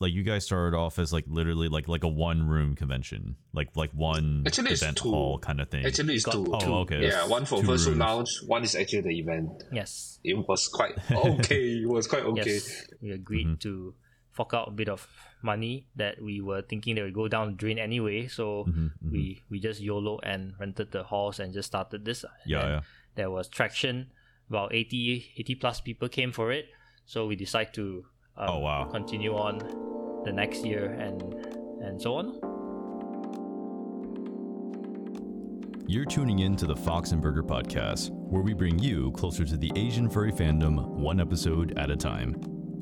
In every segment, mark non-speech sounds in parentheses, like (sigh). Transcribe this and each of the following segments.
like you guys started off as like literally like like a one room convention, like like one Actually, it's event two. hall kind of thing. Actually, it's Got two. oh, two. okay. Yeah, one for two first rooms. lounge, one is actually the event. Yes. It was quite (laughs) okay. it was quite okay. Yes. We agreed Mhm. to fork out a bit of money that we were thinking that would go down the drain anyway. So Mhm, mhm. we we just YOLO and rented the halls and just started this. Yeah, And yeah. There was traction. About 80, 80 plus people came for it. So we decided to um, Oh, wow. continue on the next year and and so on. You're tuning in to the Fox and Burger podcast, where we bring you closer to the Asian furry fandom one episode at a time.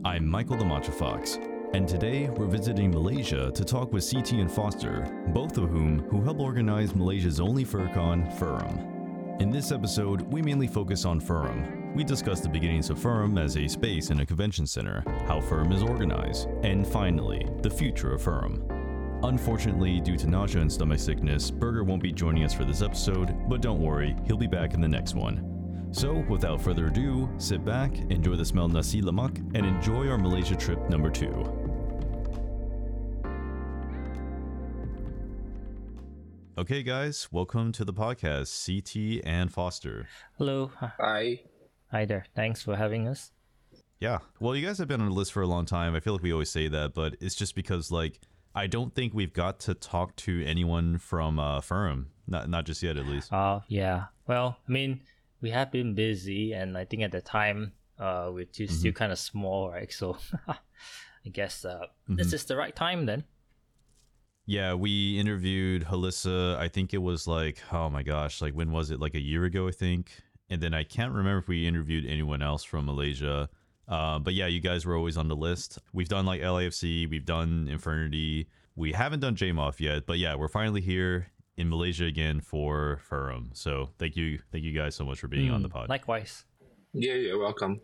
I'm Michael the Matcha Fox, and today we're visiting Malaysia to talk with CT and Foster, both of whom who help organize Malaysia's only FurCon, Furum. In this episode, we mainly focus on Furum. We discuss the beginnings of Furum as a space in a convention center, how Furum is organized, and finally, the future of Furum. Unfortunately, due to nausea and stomach sickness, Burger won't be joining us for this episode, but don't worry, he'll be back in the next one. So, without further ado, sit back, enjoy the smell of nasi lemak, and enjoy our Malaysia trip number two. Okay, guys, welcome to the podcast, CT and Foster. Hello. I Hi there. Thanks for having us. Yeah. Well, you guys have been on the list for a long time. I feel like we always say that, but it's just because like I don't think we've got to talk to anyone from uh Furum. Not not just yet at least. Uh, yeah. Well, I mean, we have been busy, and I think at the time, uh, we're still, still kind of small, right? So, (laughs) I guess uh, this is the right time then. Yeah, we interviewed Halissa. I think it was like, oh my gosh, like when was it? Like a year ago, I think. And then I can't remember if we interviewed anyone else from Malaysia. Uh, but yeah, you guys were always on the list. We've done like LAFC, we've done Infurnity. We haven't done JMOF yet, but yeah, we're finally here in Malaysia again for Furum. So thank you, thank you guys so much for being on the pod. Likewise. yeah, yeah, welcome.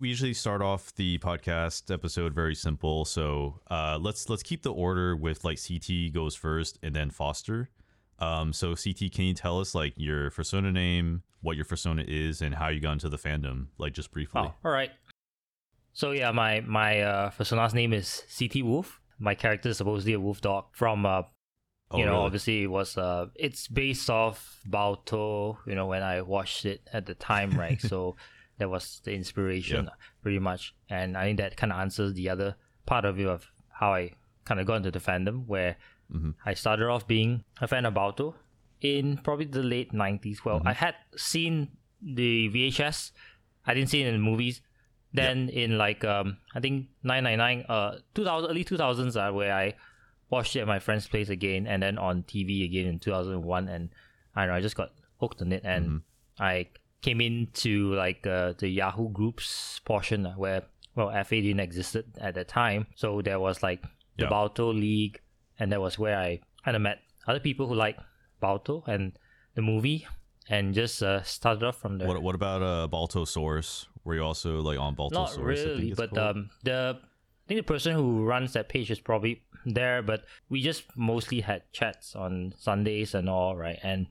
we usually start off the podcast episode very simple so uh, let's let's keep the order with like ct goes first and then foster um, so ct can you tell us like your persona name what your persona is and how you got into the fandom like just briefly Oh, all right. So yeah, my my uh, persona's name is CT Wolf. My character is supposedly a wolf dog from uh, Oh, you know, really? obviously it was uh, it's based off Balto. You know, when I watched it at the time, right? (laughs) so that was the inspiration, pretty much. And I think that kind of answers the other part of it of how I kind of got into the fandom, where Mhm. I started off being a fan of Balto in probably the late '90s. Well, I had seen the VHS. I didn't see it in the movies. Then in like um, I think 999, uh, 2000 early 2000s are where I watched it at my friend's place again, and then on TV again in 2001, and I don't know, I just got hooked on it, and I came into like uh, the Yahoo groups portion uh, where well FA didn't existed at that time, so there was like the. Balto League, and that was where I kind of met other people who like Balto and the movie, and just uh, started off from there. what, what about uh baltosaurus were you also like on baltosaurus Not really, but um, the I think the person who runs that page is probably there, but we just mostly had chats on Sundays and all, right? And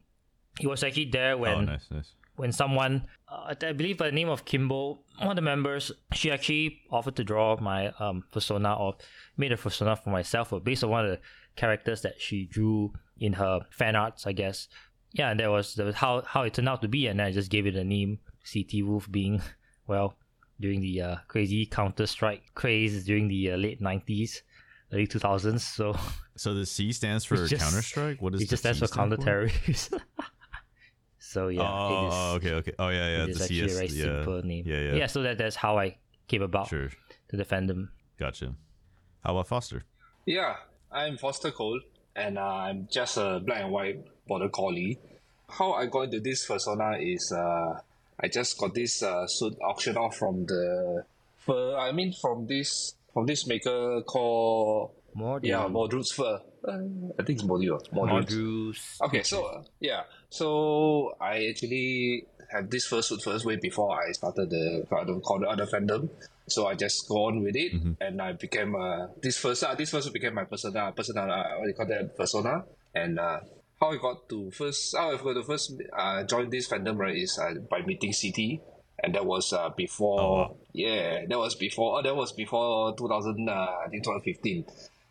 he was actually there when oh nice nice when someone, uh, I believe by the name of Kimbo, one of the members, she actually offered to draw my um, persona or made a persona for myself uh, based on one of the characters that she drew in her fan arts, I guess. Yeah, and that was, that was how, how it turned out to be, and I just gave it a name, CT Wolf being, (laughs) well, during the uh, crazy Counter Strike craze during the uh, late 90s, early 2000s. So so the c stands (laughs) for counter-strike What is it just stands C for counter terrorist. (laughs) so yeah, oh, it is. okay okay oh yeah yeah it is the actually a very yeah simple name. yeah yeah Yeah, so that, that's how I came about sure to the fandom. gotcha how about foster Yeah, I'm Foster Cole, and uh, I'm just a black and white border collie. How I got into this persona is uh, I just got this uh, suit auctioned off from the fur. I mean, from this from this maker called More yeah Modroots Fur. Uh, I think it's Modroots. Modroots. Modrus. Okay, so uh, yeah, so I actually had this first suit first way before I started the the call the other fandom. So I just go on with it, and I became uh, this first uh, this first became my persona persona uh, what do you call that persona, and uh, how I got to first how I got to first uh, join this fandom right is uh, by meeting CT, and that was uh, before. Oh, wow. Yeah, that was before. Oh, that was before 2000. Uh, I think 2015.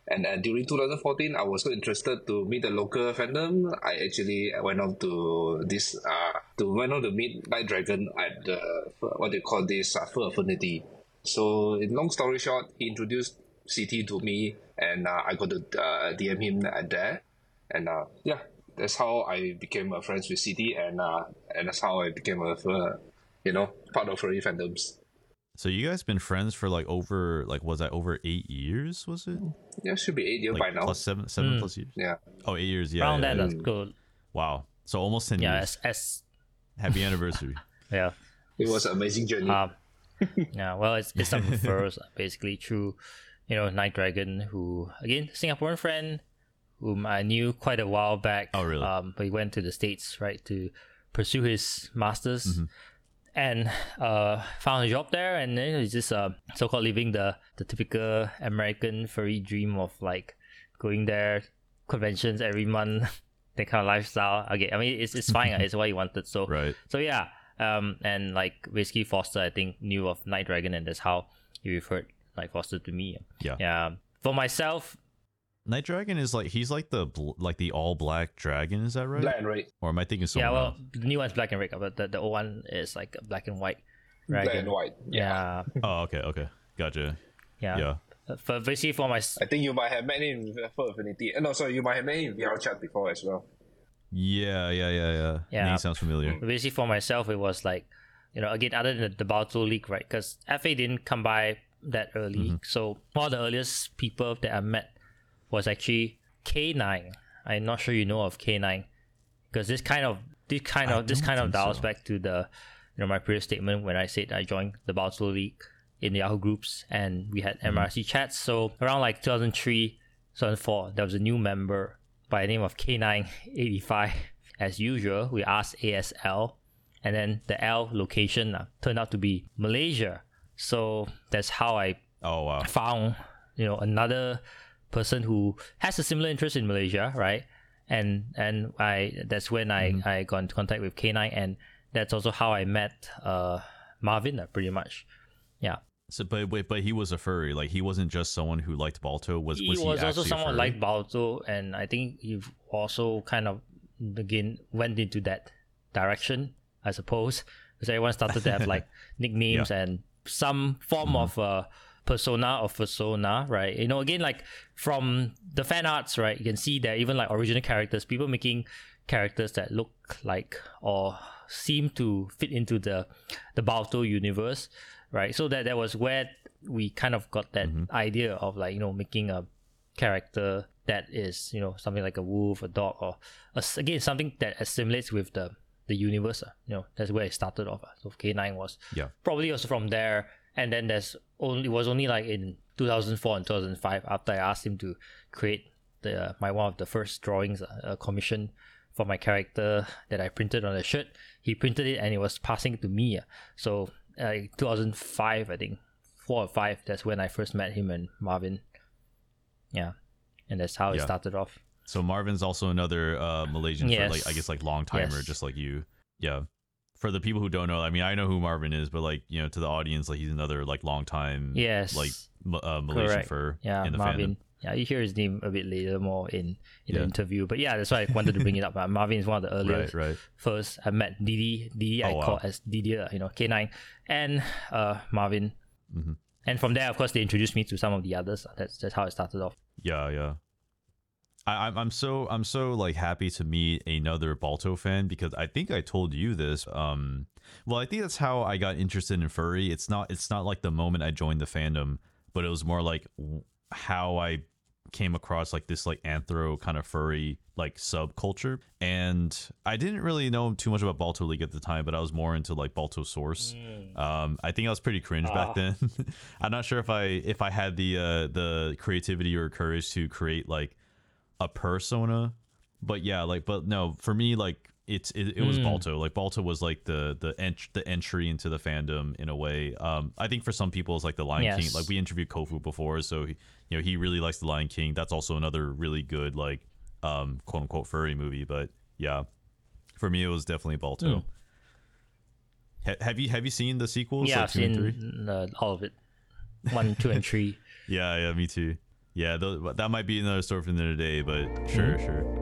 And, and during 2014, I was so interested to meet the local fandom. I actually went on to this uh to went on to meet Night Dragon at the what they call this uh, Fur Affinity. So, in long story short, he introduced CT to me, and uh, I got to uh, DM him at there, and uh, yeah, that's how I became uh, friends with CT, and uh, and that's how I became a uh, you know part of furry fandoms. So you guys been friends for like over like was that over eight years? Was it Yeah, should be eight years like by now. plus seven seven Mm. plus years? Yeah, Oh, eight years. Yeah. Around yeah, that, yeah. that's good. Wow. So almost ten Yeah, years. as, as Happy anniversary. (laughs) yeah. it was an amazing journey. Um, yeah, well, it's it's some first (laughs) basically through, you know, Night Dragon, who again Singaporean friend, whom I knew quite a while back. Oh, really? Um, but he went to the states right to pursue his masters, Mm-hmm. And uh found a job there, and then he's just uh so-called living the the typical American furry dream of like going there conventions every month. (laughs) That kind of lifestyle. Okay, I mean it's it's fine. (laughs) it's what he wanted. So right. so yeah, um, and like basically Foster, I think knew of Night Dragon, and that's how he referred like Foster to me. Yeah. Yeah. For myself, Night Dragon is like he's like the like the all black dragon. Is that right? Black and red, Or am I thinking so? yeah. Well, else? the new one's black and red, but the, the old one is like black and white. black and white. Yeah. (laughs) Oh, okay, okay, gotcha. Yeah. Yeah. For basically for my I think you might have met him in Fur Affinity. Uh, no, sorry, you might have met him in VR chat before as well. Yeah, yeah, yeah, yeah. Yeah. Name sounds familiar. basically for myself, it was like, you know, again, other than the, the Balto League, right? Because FA didn't come by that early. So one of the earliest people that I met was actually K9. I'm not sure you know of K9 because this kind of this kind of this kind of dials so. back to the you know my previous statement when I said I joined the Balto League in the Yahoo groups and we had Mm-hmm. MRC chats. So around like 2003, 2004, there was a new member by the name of K985. (laughs) As usual, we asked ASL, and then the L location uh, turned out to be Malaysia. So that's how I Oh wow. found you know another person who has a similar interest in Malaysia, right? And and I that's when I Mm-hmm. I got into contact with K9, and that's also how I met uh Marvin, uh, pretty much. Yeah, So, but wait, but he was a furry. Like he wasn't just someone who liked Balto. Was he was, was, he also someone like Balto, and I think he also kind of again went into that direction, I suppose, because everyone started to have (laughs) like nicknames and some form Mm-hmm. of uh, persona or persona, right? You know, again, like from the fan arts, right? You can see that even like original characters, people making characters that look like or seem to fit into the the Balto universe, right? So that that was where we kind of got that Mm-hmm. idea of like you know making a character that is you know something like a wolf, a dog, or a, again something that assimilates with the the universe. uh, You know that's where it started off. uh. So K nine was Yeah. probably also from there, and then there's only it was only like in 2004 and 2005 after I asked him to create the my one of the first drawings, uh, a commission for my character that I printed on a shirt. He printed it and it was passing to me. uh. So uh, 2005, I think four or five. That's when I first met him and Marvin. Yeah, and that's how it started off. So Marvin's also another uh, Malaysian, fur- like I guess like long timer, Yes. just like you. Yeah. For the people who don't know, I mean, I know who Marvin is, but like you know, to the audience, like he's another like long time, Yes, like uh, Malaysian Correct. fur yeah, in the Marvin. fandom. Yeah, you hear his name a bit later, more in in Yeah. the interview. But yeah, that's why I wanted to bring it up. Uh, Marvin is one of the earliest. Right, right. First, I met Didi. Didi, I Oh, wow. call as Didier, you know, K9, and uh, Marvin. Mhm. And from there, of course, they introduced me to some of the others. That's that's how it started off. Yeah, yeah. I, I'm I'm so I'm so like happy to meet another Balto fan because I think I told you this. Um, well, I think that's how I got interested in furry. It's not it's not like the moment I joined the fandom, but it was more like how I came across like this like anthro kind of furry like subculture and i didn't really know too much about balto league at the time but i was more into like balto source um i think i was pretty cringe Ah. back then (laughs) i'm not sure if i if i had the uh the creativity or courage to create like a persona but yeah like but no for me like it's it, it was Mm. balto like balto was like the the ent- the entry into the fandom in a way um i think for some people it's like the lion king like we interviewed kofu before so he, you know he really likes the lion king that's also another really good like um quote unquote furry movie but yeah for me it was definitely balto Mm. Ha- have you have you seen the sequels? yeah, like I've two and three? seen uh, all of it. One, two, and three. (laughs) Yeah, yeah, me too. Yeah, th- that might be another story for another day, but sure, Mm-hmm. sure.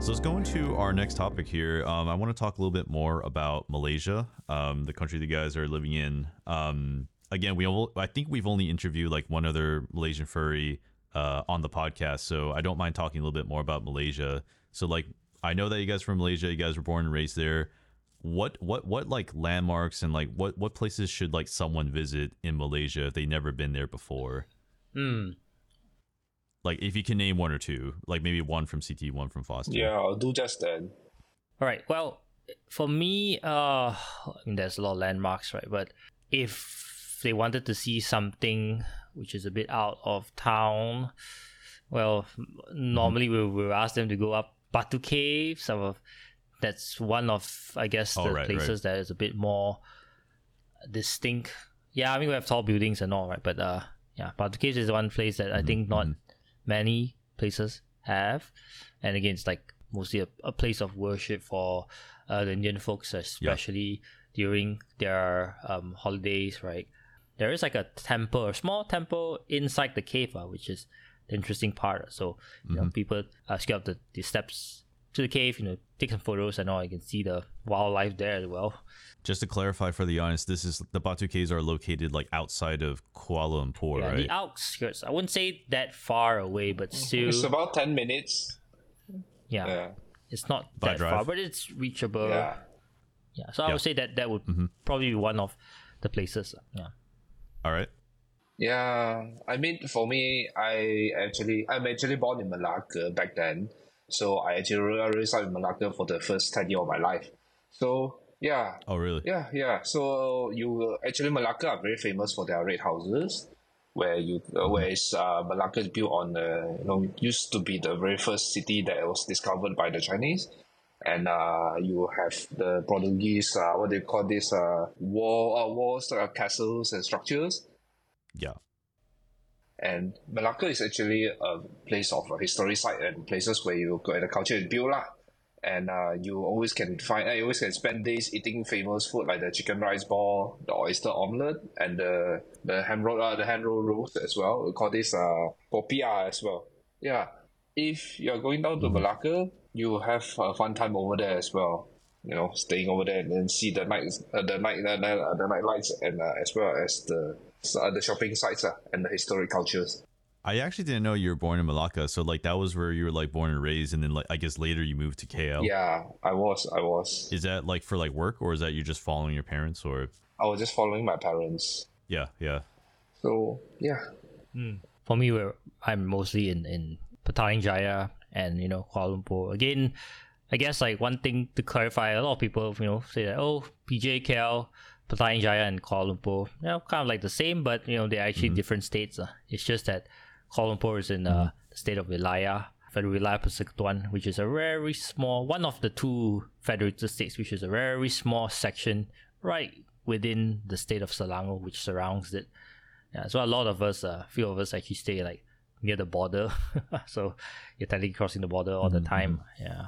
So let's go into our next topic here. Um, I want to talk a little bit more about Malaysia, um, the country that you guys are living in. Um, again, we all, I think we've only interviewed like one other Malaysian furry uh, on the podcast, so I don't mind talking a little bit more about Malaysia. So like, I know that you guys are from Malaysia. You guys were born and raised there. What what what like landmarks and like what what places should like someone visit in Malaysia if they never been there before? Hmm. Like if you can name one or two, like maybe one from CT, one from Foster. Yeah, I'll do just that. All right. Well, for me, uh, I mean, there's a lot of landmarks, right? But if they wanted to see something which is a bit out of town, well, normally we will ask them to go up Batu Cave. Some of that's one of I guess the Oh, right, places that is a bit more distinct. Yeah, I mean we have tall buildings and all, right? But uh, yeah, Batu Caves is one place that I think not many places have, and again, it's like mostly a, a place of worship for uh, the Indian folks, especially during their um, holidays, right? There is like a temple, a small temple inside the cave, uh, which is the interesting part. So, you know, people uh, skip up the, the steps to the cave, you know, take some photos and all. You can see the wildlife there as well. Just to clarify for the audience, this is the Batu Caves are located like outside of Kuala Lumpur, Yeah, right? the outskirts. I wouldn't say that far away, but still, It's about 10 minutes. yeah, Yeah. it's not By that drive. far, but it's reachable. Yeah. Yeah, so I Yeah. would say that that would mm-hmm. probably be one of the places. Yeah. All right. Yeah, I mean, for me, I actually, I'm actually born in Malacca back then. So I actually raised up in Malacca for the first 10 years of my life. So, yeah, Oh, really? yeah, yeah. So you actually Malacca are very famous for their red houses, where you uh, where is uh, Malacca is built on the you know used to be the very first city that was discovered by the Chinese, and uh, you have the Portuguese uh, what they call this uh wall uh, walls uh, castles and structures, Yeah. And Malacca is actually a place of a historic site and places where you where the culture is built lah. And uh, you always can find, uh, you always can spend days eating famous food like the chicken rice ball, the oyster omelette, and the the ham roll, uh, the hand roll roast as well. We call this uh popia as well. Yeah, if you're going down to Malacca, you have a fun time over there as well. You know, staying over there and then see the night, uh, the night, the, the, the night lights, and uh, as well as the uh, the shopping sites uh, and the historic cultures. I actually didn't know you were born in Malacca, so like that was where you were like born and raised, and then like I guess later you moved to KL. Yeah, I was. I was. Is that like for like work, or is that you just following your parents, or? I was just following my parents. Yeah, yeah. So yeah, For me, where I'm mostly in in Petaling Jaya and you know Kuala Lumpur. Again, I guess like one thing to clarify, a lot of people you know say that oh PJ KL, Petaling Jaya and Kuala Lumpur, you know, kind of like the same, but you know they're actually different states. Uh. It's just that Kuala Lumpur is in uh, the state of Wilayah. Federal Wilayah Persekutuan, which is a very small, one of the two federated states, which is a very small section right within the state of Selangor, which surrounds it. Yeah, so a lot of us, a few of us actually stay like near the border. (laughs) so you're technically crossing the border all the time. Yeah.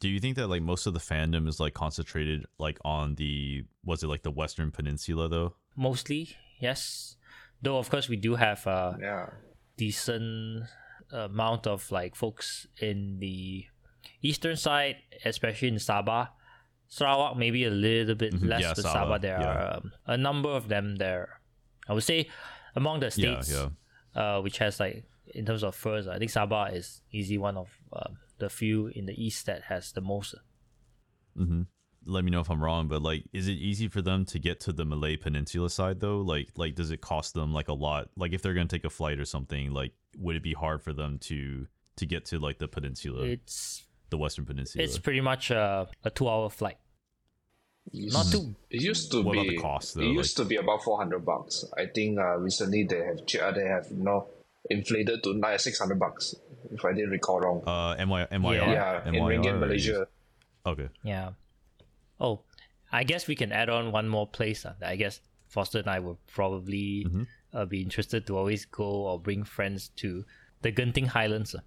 Do you think that like most of the fandom is like concentrated like on the was it like the Western Peninsula though? Mostly, yes. Though of course we do have a yeah, decent amount of like folks in the eastern side, especially in Sabah. Sarawak maybe a little bit Mhm, less, yeah, but Sabah, Sabah there yeah. are um, a number of them there. I would say among the Yeah, states yeah. uh, which has like in terms of furs, I think Sabah is easy one of um, the few in the east that has the most. Mm-hmm. Let me know if I'm wrong, but like, is it easy for them to get to the Malay Peninsula side though? Like, like does it cost them like a lot? Like, if they're gonna take a flight or something, like, would it be hard for them to to get to like the peninsula, It's the Western Peninsula? it's pretty much a, a two hour flight. Not too It used to What be. about the cost, though? It used to be about four hundred bucks. I think uh, recently they have ch- uh, they have you know inflated to nine six hundred bucks if I didn't recall wrong. uh, MY, MYR, yeah, in MYR Ringgit Malaysia. is- Okay. yeah. Oh, I guess we can add on one more place. Uh, I guess Foster and I would probably uh, be interested to always go or bring friends to the Genting Highlands. uh,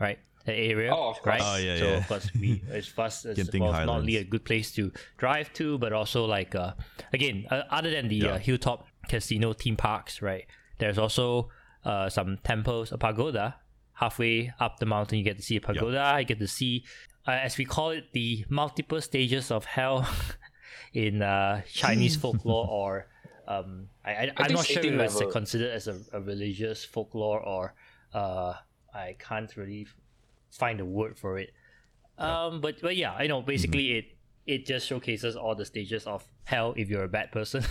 right? The area, Oh, of course. right? Oh, yeah, so yeah. of course we it's fast it's Genting well, not only a good place to drive to, but also like uh, again uh, other than the Yeah. uh, hilltop casino theme parks, right? There's also uh, some temples, a pagoda halfway up the mountain. You get to see a pagoda. You get to see, uh, as we call it, the multiple stages of hell (laughs) in uh, Chinese (laughs) folklore or. Um, I, I, I'm not sure if it's level. considered as a, a religious folklore or uh, I can't really find a word for it. Um, but but yeah, I know basically Mm-hmm. it it just showcases all the stages of hell if you're a bad person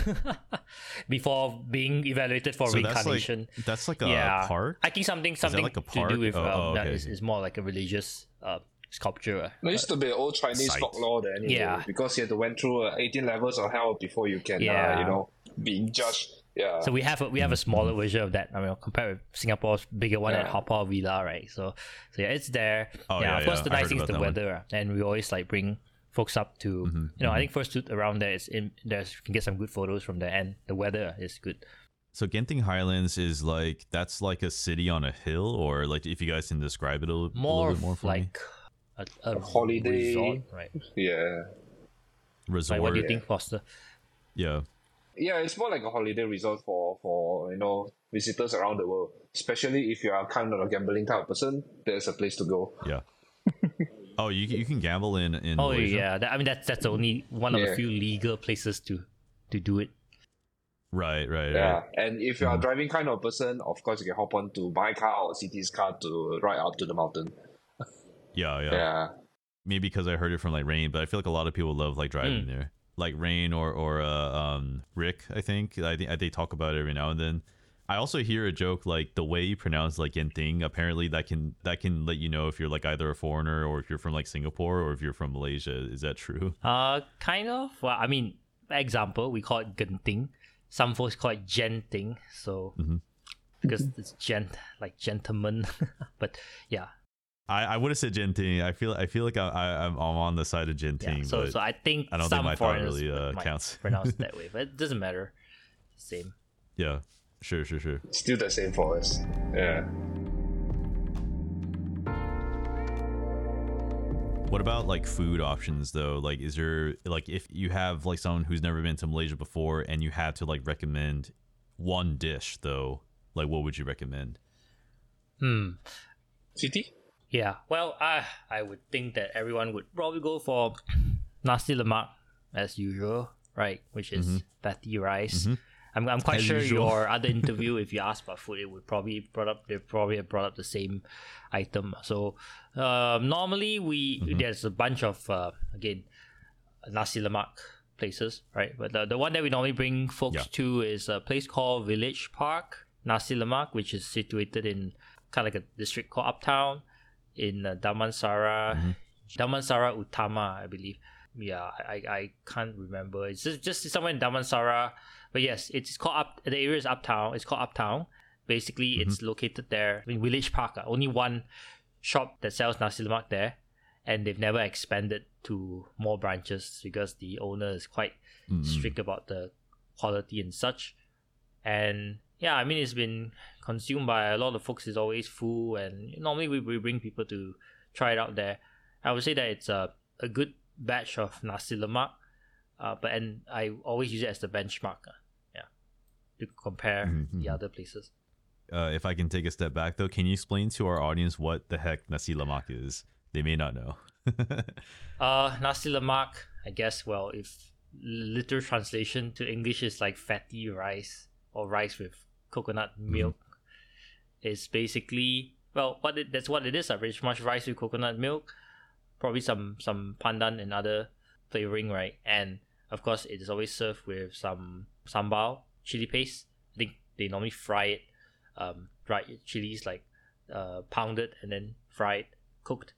(laughs) before being evaluated for So that's reincarnation. like that's like a yeah, park. I think something something like a to do with Oh, um, oh, okay, is, okay. is more like a religious uh, sculpture. It used to be old Chinese Sight. folklore there anyway, Yeah. because you had to went through uh, 18 levels of hell before you can, Yeah. uh, you know, be judged. Yeah. So we have a, we have a smaller version of that. I mean, compared with Singapore's bigger one at Yeah. Haw Villa, right? So so yeah, it's there. Oh, yeah, yeah, of course yeah. the nice thing is the that one. weather, and we always like bring folks up to Mm-hmm, you know I think first shoot around there is in there's you can get some good photos from there, and the weather is good. So Genting Highlands is like that's like a city on a hill, or like if you guys can describe it a little, a little bit more for me. like a, a, holiday. resort, right? yeah. resort. Like, what do you Yeah. think, Foster? yeah. Yeah, it's more like a holiday resort for, for you know, visitors around the world. Especially if you are kind of a gambling type of person, there's a place to go. Yeah. Oh, you you can gamble in in Oh Malaysia? yeah, that, I mean that's that's only one of the Yeah. few legal places to to do it. Right, right, Yeah. right. And if you are a driving kind of person, of course you can hop on to my car or CT's car to ride up to the mountain. (laughs) Yeah, yeah. Yeah. Maybe because I heard it from like Rain, but I feel like a lot of people love like driving Hmm. there. Like Rain or or uh, um Rick, I think. I think they talk about it every now and then. I also hear a joke like the way you pronounce like Genting. Apparently, that can that can let you know if you're like either a foreigner or if you're from like Singapore or if you're from Malaysia. Is that true? (laughs) Uh, kind of. Well, I mean, example, we call it genting. Some folks call it genting. So Mhm. because it's gent like gentleman, (laughs) but yeah, I, I would have said Genting. I feel I feel like I, I I'm I'm on the side of genting. yeah. So so I think I don't some think my thought foreigners really uh, counts. pronounce it (laughs) that way, but it doesn't matter. Same. yeah, sure, sure, sure. Still the same for us. Yeah. What about like food options though? Like, is there like if you have like someone who's never been to Malaysia before and you had to like recommend one dish though, like what would you recommend? Hmm. CT? Yeah. Well, I I would think that everyone would probably go for nasi lemak as usual, right? Which is fatty rice. I'm, I'm quite As sure usual. your other (laughs) interview, if you ask about food, it would probably brought up they probably have brought up the same item. So um, normally we there's a bunch of uh, again nasi lemak places, right? But the, the one that we normally bring folks Yeah. to is a place called Village Park Nasi Lemak, which is situated in kind of like a district called Uptown in uh, Damansara, Damansara Utama, I believe. Yeah, I, I I can't remember. It's just, just somewhere in Damansara, but yes, it's called up. The area is Uptown. It's called Uptown. Basically, it's located there in Village Park. uh, only one shop that sells nasi lemak there, and they've never expanded to more branches because the owner is quite strict about the quality and such. And yeah, I mean it's been consumed by a lot of folks. It's always full, and normally we, we bring people to try it out there. I would say that it's a a good batch of nasi lemak, uh, but and I always use it as the benchmark. To compare Mhm, the mhm. other places. Uh, if I can take a step back though, can you explain to our audience what the heck nasi lemak is? They may not know. (laughs) Uh, nasi lemak. I guess. Well, if literal translation to English is like fatty rice or rice with coconut milk, is basically well, what it, that's what it is. Uh, pretty much rice with coconut milk, probably some some pandan and other flavoring, right? And of course, it is always served with some sambal chili paste. I think they normally fry it, um, dried chilies like uh, pounded and then fried, cooked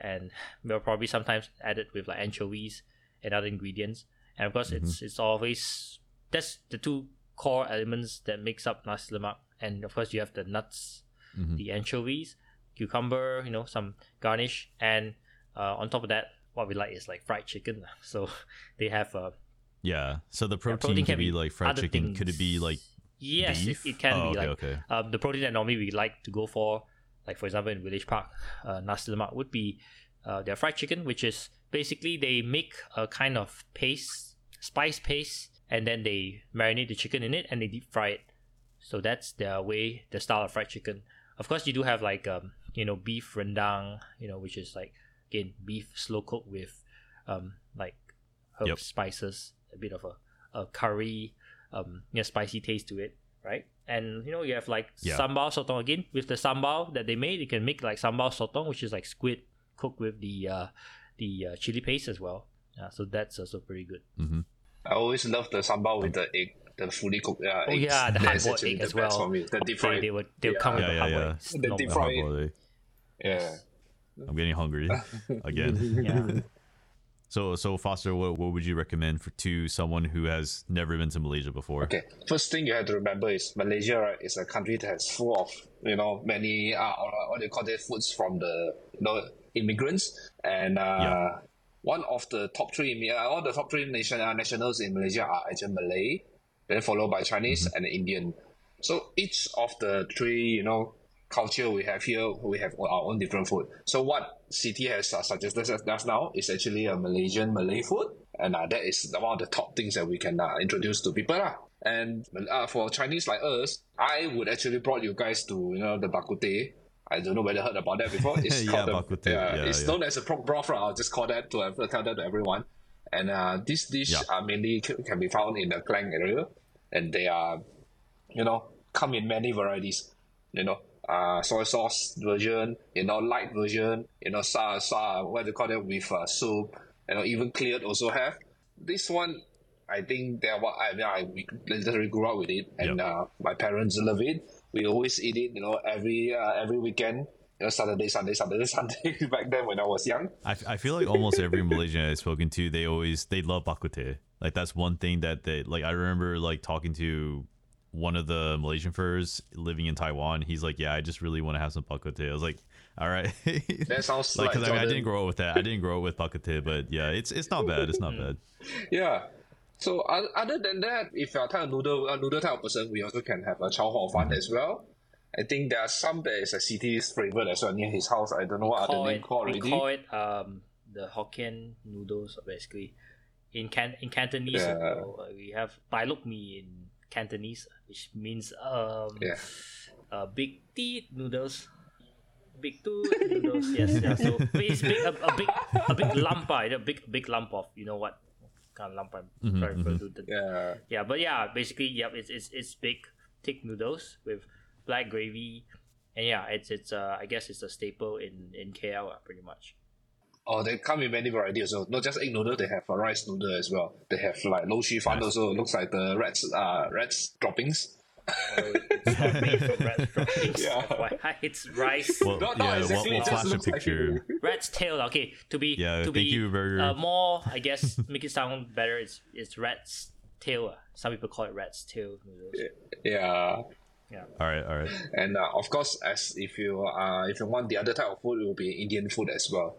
and (sighs) we'll probably sometimes add it with like anchovies and other ingredients. And of course, it's it's always that's the two core elements that makes up nasi lemak. And of course, you have the nuts, Mhm. the anchovies, cucumber, you know, some garnish, and uh, on top of that, what we like is like fried chicken. (laughs) So they have uh, Yeah. So the protein, protein could can be like fried chicken. Could it be like yes, it, beef? it can Oh, be okay, like okay. um, the protein that normally we like to go for, like for example in Village Park, uh, nasi lemak would be uh, their fried chicken, which is basically they make a kind of paste, spice paste, and then they marinate the chicken in it and they deep fry it. So that's their way, the style of fried chicken. Of course, you do have like um, you know beef rendang, you know, which is like again beef slow cooked with um like herb Yep. spices, a bit of a, a curry, um, yeah, spicy taste to it, right? And you know you have like Yeah. sambal sotong again with the sambal that they made. You can make like sambal sotong, which is like squid cooked with the uh, the uh, chili paste as well. Yeah, so that's also pretty good. Mm-hmm. I always love the sambal with the egg, the fully cooked uh, Oh yeah, the (laughs) That's hard boiled actually egg the as best well. Me. The deep They, fried. they would they would Yeah. come with Yeah, the yeah, hard yeah. boiled. The normal. deep fried- Yeah. I'm getting hungry (laughs) again. (laughs) Yeah. So, so Foster, what, what would you recommend for to someone who has never been to Malaysia before? Okay. First thing you have to remember is Malaysia right, is a country that has full of you know many uh or, what do you call it foods from the you know immigrants and uh Yeah. one of the top three uh, all the top three nation uh, nationals in Malaysia are actually Malay, then followed by Chinese and Indian. So each of the three you know culture we have here, we have our own different food. So what CT has uh, suggested us now is actually a Malaysian Malay food, and uh, that is one of the top things that we can uh, introduce to people. lah. And uh, for Chinese like us, I would actually brought you guys to you know the bak kut teh. I don't know whether you heard about that before. (laughs) It's Yeah, called the- bak kut teh. yeah, it's yeah. known as a pork broth. lah. I'll just call that to uh, tell that to everyone. And uh, this dish Yeah. uh, mainly can be found in the Klang area, and they are you know, come in many varieties. You know, uh, soy sauce version, you know, light version, you know, sa sa what do you call it with uh, soup, you know, even cleared also have. This one, I think that what I mean, I we literally grew up with it, and Yep. uh, my parents love it. We always eat it, you know, every uh, every weekend. You know, Saturday, Sunday, Saturday, (laughs) Sunday. Back then, when I was young, I, I feel like almost every Malaysian I've spoken to, they always they love bak kut teh. Like that's one thing that they like. I remember like talking to one of the Malaysian furs living in Taiwan. He's like, "Yeah, I just really want to have some bak kut teh." I was like, "All right." (laughs) that sounds like, like, 'cause I, mean, I didn't grow up with that. I didn't grow up with bak kut teh, but yeah, it's it's not bad. It's not bad. (laughs) Yeah. So o- other than that, if you're a type of noodle, a noodle type of person, we also can have a chow hor fun as well. I think there are some that is a CT's favorite as well near his house. I don't know what call other it, name called we already. call it um the Hokkien noodles basically. In can in Cantonese, Yeah. uh, we have tai luk mi in Cantonese, which means um Yeah. uh, big teeth noodles. Big two (laughs) noodles, yes, yeah. So (laughs) it's big, a, a big, a big lump, uh, a big, big lump of you know what kind of lump I'm Mhm, trying to mhm. do. Yeah. yeah, but yeah, basically, yeah, it's it's it's big, thick noodles with black gravy, and yeah, it's it's uh I guess it's a staple in in KL uh, pretty much. Oh, they come in many varieties also. Not just egg noodle, they have a rice noodle as well. They have like lo shi fan Nice. also. Looks like the rats uh rats droppings. So it's not made from rat's droppings. Yeah. (laughs) FYI, it's rice, Well, No, no, yeah, exactly, we'll, we'll flash a looks like picture. rat's tail. Okay, to be Yeah, to thank be you, Burger. uh, more, I guess, make it sound better. It's it's rat's tail. uh. Some people call it rat's tail noodles. Yeah. All right, all right. And uh, of course, as if you uh if you want the other type of food, it will be Indian food as well.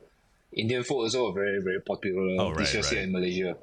Indian food is also very very popular Oh, right, dishes here in Malaysia.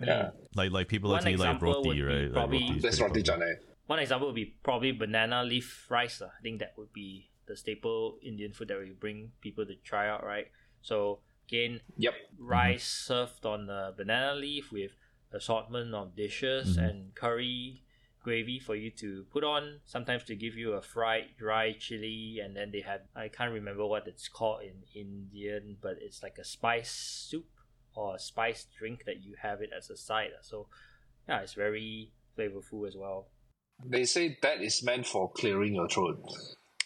Yeah, Like like people like One to eat like roti, would be right? Like probably- roti is that's pretty roti popular. canai. One example would be probably banana leaf rice. uh. I think that would be the staple Indian food that we bring people to try out, right? So again, Yep. rice served on a banana leaf with assortment of dishes Mhm. and curry gravy for you to put on. Sometimes they give you a fried dry chili, and then they have I can't remember what it's called in Indian, but it's like a spice soup or a spice drink that you have it as a side. So yeah, it's very flavorful as well. They say that is meant for clearing your throat.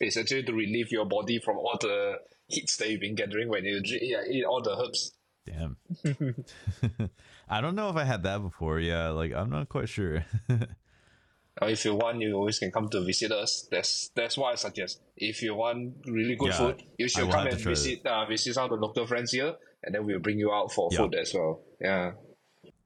It's actually to relieve your body from all the heats that you've been gathering when you drink, yeah, eat all the herbs. Damn. (laughs) (laughs) I don't know if I had that before. Yeah, like I'm not quite sure. (laughs) Uh, if you want, you always can come to visit us. That's that's what I suggest. If you want really good Yeah, food, you should come and visit uh, visit some of the local friends here, and then we'll bring you out for Yeah. food as well. Yeah.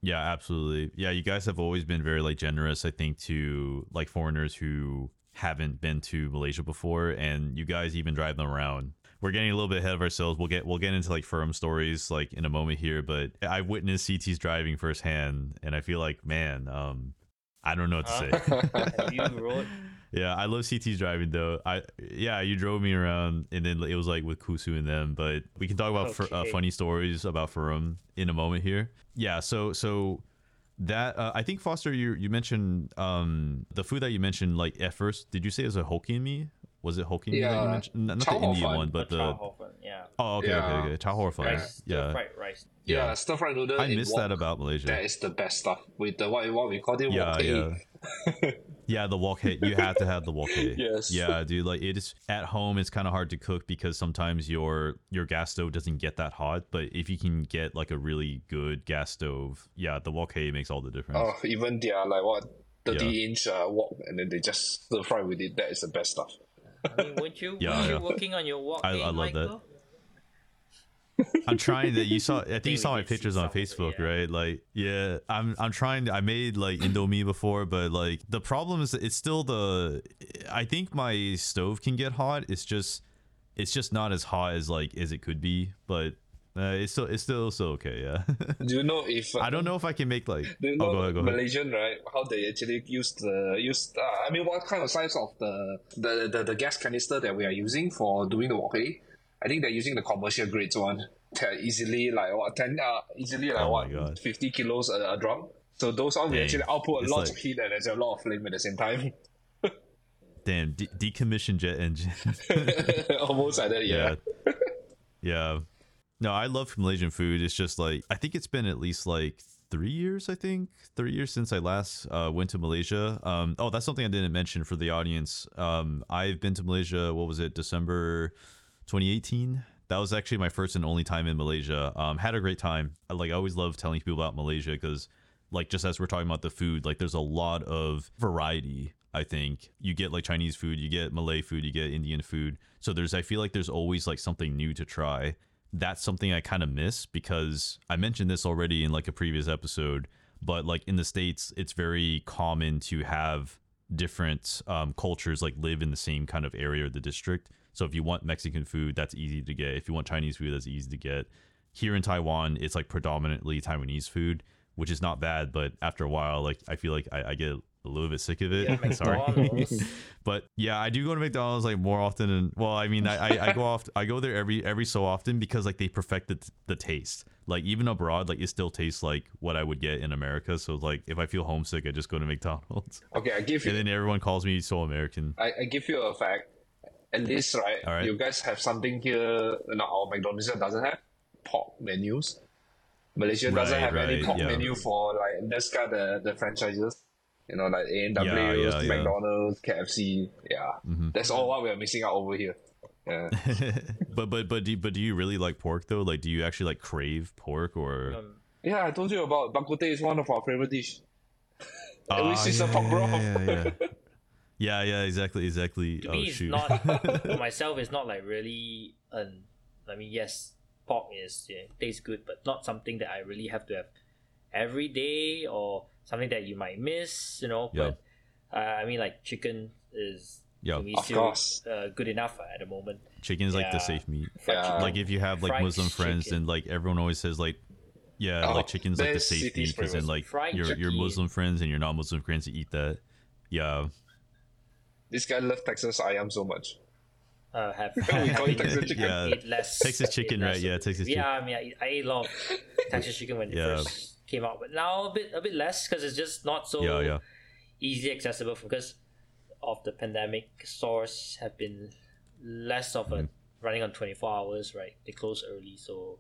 Yeah, absolutely. Yeah, you guys have always been very like generous, I think, to like foreigners who haven't been to Malaysia before and you guys even drive them around. We're getting a little bit ahead of ourselves. We'll get we'll get into like Furum stories like in a moment here, but I witnessed CT's driving firsthand and I feel like, man, um I don't know what to say. (laughs) You (laughs) Yeah, I love CT's driving though. I yeah, you drove me around, and then it was like with Kusu and them. But we can talk about fur- uh, funny stories about Furum in a moment here. Yeah, so so that uh, I think Foster, you you mentioned um the food that you mentioned like at first. Did you say it was a Hokkien mee? Was it Hokkien mee that you mentioned? Not, not the Indian one, but the fun, yeah. oh okay Yeah. okay okay chow hor fun. Rice, stir Yeah, fried rice. Yeah, Yeah. stir fried noodle. I miss that about Malaysia. That is the best stuff with the what, what we call it yeah, yeah. Yeah, the wok hei. You have to have the wok hei. (laughs) Yes. Yeah, dude. Like it is at home. It's kind of hard to cook because sometimes your your gas stove doesn't get that hot. But if you can get like a really good gas stove, yeah, the wok hei makes all the difference. Oh, even they are like what thirty inch uh, wok, and then they just stir fry with it. That is the best stuff. I mean, weren't you, Yeah, weren't yeah. you working on your wok? I- eh, I love that. I'm trying to. You saw. I think you saw my pictures on some of it, Facebook, yeah. right? Like, yeah, I'm. I'm trying. To, I made like Indomie before, but like the problem is it's still the. I think my stove can get hot. It's just. It's just not as hot as like as it could be, but uh, it's still it's still still okay. Yeah. (laughs) Do you know if uh, I don't know if I can make like. Do you oh, know go ahead. Go ahead. Malaysian right? How they actually use the use? Uh, I mean, what kind of size of the, the the the gas canister that we are using for doing the wok? I think they're using the commercial grades one. They're easily like what ten? Uh, easily like Oh what fifty kilos a, a drum. So those one we Dang. actually output a lot like- of heat and there's a lot of flame at the same time. (laughs) Damn, de- decommissioned jet engine. (laughs) Almost like that, yeah. yeah. yeah. No, I love Malaysian food. It's just like I think it's been at least like three years. I think three years since I last uh, went to Malaysia. Um, oh, that's something I didn't mention for the audience. Um, I've been to Malaysia. What was it? December 2018. That was actually my first and only time in Malaysia. Um, had a great time. I, like I always love telling people about Malaysia because, like, just as we're talking about the food, like there's a lot of variety. I think you get like Chinese food, you get Malay food, you get Indian food. So there's, I feel like there's always like something new to try. That's something I kind of miss because I mentioned this already in like a previous episode, but like in the states, it's very common to have different um, cultures like live in the same kind of area or the district. So if you want Mexican food, that's easy to get. If you want Chinese food, that's easy to get. Here in Taiwan, it's like predominantly Taiwanese food, which is not bad. But after a while, like I feel like I, I get a little bit sick of it. (laughs) Sorry. (laughs) But yeah, I do go to McDonald's like more often. And well, I mean, I, I, I go off, I go there every every so often because like they perfected the taste. Like even abroad, like it still tastes like what I would get in America. So like if I feel homesick, I just go to McDonald's. Okay, I give you. And then everyone calls me so American. I, I give you a fact. At least, right, right. you guys have something here. No, our McDonald's doesn't have pork menus. Malaysia doesn't Right, have any pork yeah. menu for like guy the the franchises. You know, like A and W, Yeah, yeah, yeah. McDonald's, KFC. Yeah, Mhm. that's all what we are missing out over here. Yeah. (laughs) but but but do, but do you really like pork though? Like, do you actually like crave pork or? Um, yeah, I told you about bak kut teh is one of our favorite dish. Ah, (laughs) which is a pork broth. Yeah, yeah, yeah, yeah, exactly, exactly. to oh me, it's shoot! not (laughs) for myself. It's not like really. An, I mean, yes, pork is yeah, tastes good, but not something that I really have to have every day or something that you might miss. You know, Yeah. but uh, I mean, like chicken is Yeah. to me Of still course. uh, good enough at the moment. Chicken is like the safe meat. Yeah. Like if you have like Fried Muslim friends, chicken. then like everyone always says like, yeah, Oh, like chicken's like the safe meat because then like Fried your your. Muslim friends and your non Muslim friends eat that. Yeah, This guy loves Texas ayam so much. Uh, have, (laughs) We call have (laughs) Texas chicken. Yeah. eat less Texas chicken, right? Yeah, of it. Texas Yeah, I mean, I, I ate a lot of Texas chicken when it Yeah. first came out, but now a bit a bit less because it's just not so yeah, yeah. easily accessible because of the pandemic. Stores have been less of a Mm-hmm. running on twenty four hours. Right, they close early, so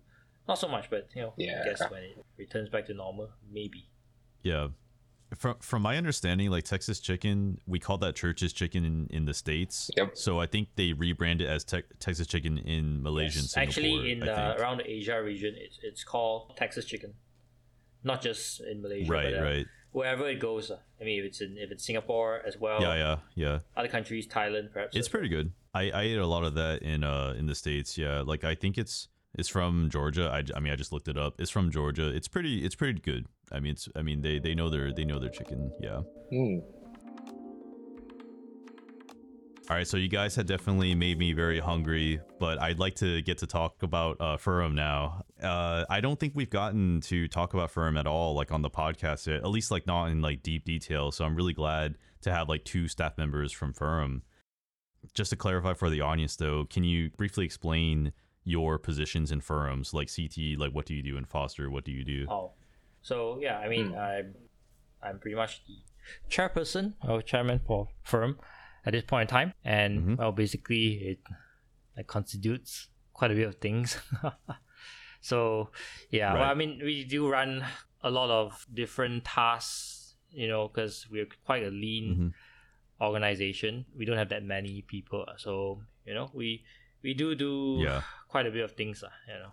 not so much. But you know, Yeah. I guess when it returns back to normal, maybe. Yeah. From from my understanding, like Texas chicken, we call that church's chicken in, in the states. Yep. So I think they rebranded as te- Texas chicken in Malaysia and Yes. Singapore. Actually, in I uh, around the Asia region, it's it's called Texas chicken, not just in Malaysia. right, but, uh, right. Wherever it goes, uh, I mean, if it's in if it's Singapore as well, Yeah, yeah, yeah. other countries, Thailand, perhaps. It's pretty good. I, I ate a lot of that in uh in the states. Yeah, like I think it's it's from Georgia. I, I mean I just looked it up. It's from Georgia. It's pretty it's pretty good. I mean it's I mean they they know their they know their chicken. Yeah. Hmm. All right, so you guys had definitely made me very hungry, but I'd like to get to talk about uh, Furum now. Uh, I don't think we've gotten to talk about Furum at all, like on the podcast, at least like not in like deep detail. So I'm really glad to have like two staff members from Furum. Just to clarify for the audience, though, can you briefly explain your positions in firms like CT? Like, what do you do in Foster? What do you do? Oh, so yeah, I mean, Hmm. I'm I'm pretty much the chairperson or chairman for Furum at this point in time, and Mhm. well, basically it, it constitutes quite a bit of things. (laughs) so yeah, well, I mean, we do run a lot of different tasks, you know, because we're quite a lean Mhm. organization. We don't have that many people, so you know, we we do do Yeah. quite a bit of things, you know.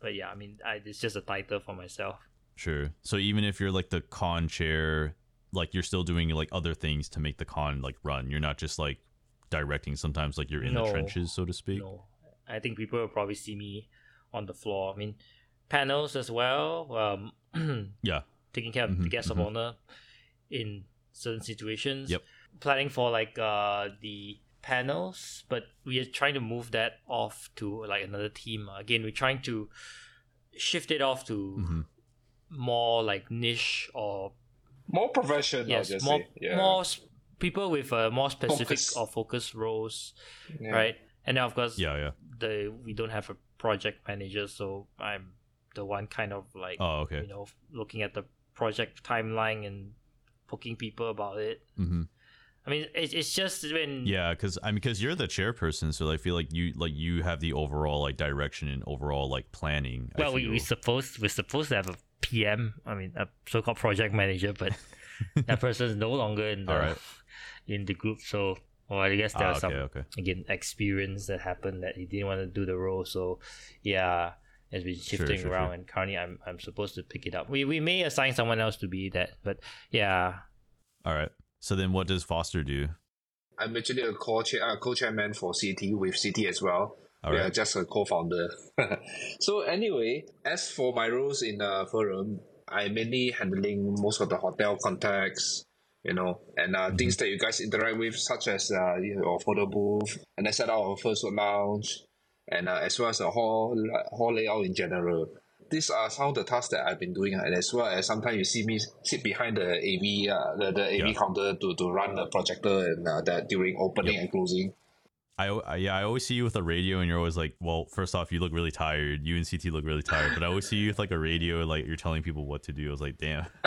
But yeah, I mean, I, it's just a title for myself. Sure. So even if you're like the con chair, like you're still doing like other things to make the con like run. You're not just like directing. Sometimes like you're in the trenches, so to speak. No, I think people will probably see me on the floor. I mean, panels as well. Um, (clears throat) Yeah. taking care of Mhm, the guest mhm. of honor in certain situations. Yep. Planning for like uh the panels, but we are trying to move that off to like another team. Again, we're trying to shift it off to Mhm. more like niche or More professional, yes, just more say. Yeah. more s- people with uh, more specific Focus. or focus roles, Yeah. right? And then of course, Yeah. Yeah. the we don't have a project manager, so I'm the one kind of like Oh, okay. you know looking at the project timeline and poking people about it. hmm I mean, it's, it's just when Yeah, because I mean, because you're the chairperson, so I feel like you like you have the overall like direction and overall like planning. Well, we we supposed we're supposed to have a PM. I mean, a so-called project manager, but (laughs) that person is no longer in the in the group. So, well, I guess there Ah, was some okay. Okay. again experience that happened that he didn't want to do the role. So yeah, it's been shifting sure, around, sure. and currently I'm I'm supposed to pick it up. We we may assign someone else to be that, but yeah, All right. So then, what does Foster do? I'm actually a co-chair, uh, co-chairman for CT with CT as well. All we right. are just a co-founder. (laughs) so anyway, as for my roles in the Furum, I'm mainly handling most of the hotel contacts, you know, and uh, things that you guys interact with, such as uh, your photo booth, and I set up our first lounge, and uh, as well as the hall hall layout in general. These are some of the tasks that I've been doing, and as well as sometimes you see me sit behind the AV, uh, the, the AV Yeah. counter to, to run the projector and uh, that during opening and closing. I, I yeah, I always see you with a radio, and you're always like, well, first off, you look really tired. You and CT look really tired, but I always see you with like a radio, like you're telling people what to do. I was like, damn. (laughs)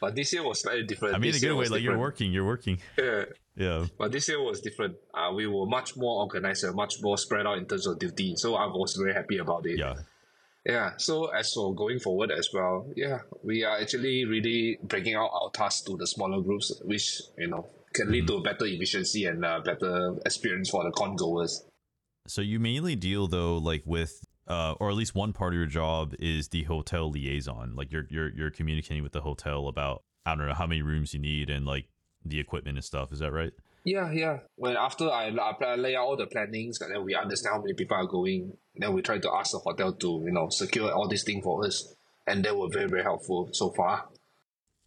but this year was slightly different. I mean, in a good way. Like you're working, you're working. Yeah. (laughs) Yeah. But this year was different. Uh, we were much more organized and much more spread out in terms of duty. So I was very happy about it. Yeah. Yeah. So as for going forward as well, yeah, we are actually really breaking out our tasks to the smaller groups, which you know can lead to better efficiency and uh, better experience for the con goers. So you mainly deal though, like with, uh, or at least one part of your job is the hotel liaison. Like you're you're you're communicating with the hotel about I don't know how many rooms you need and like the equipment and stuff. Is that right? Yeah, yeah. When after I, I lay out all the plannings and then we understand how many people are going, then we try to ask the hotel to you know secure all these things for us, and they were very very helpful so far.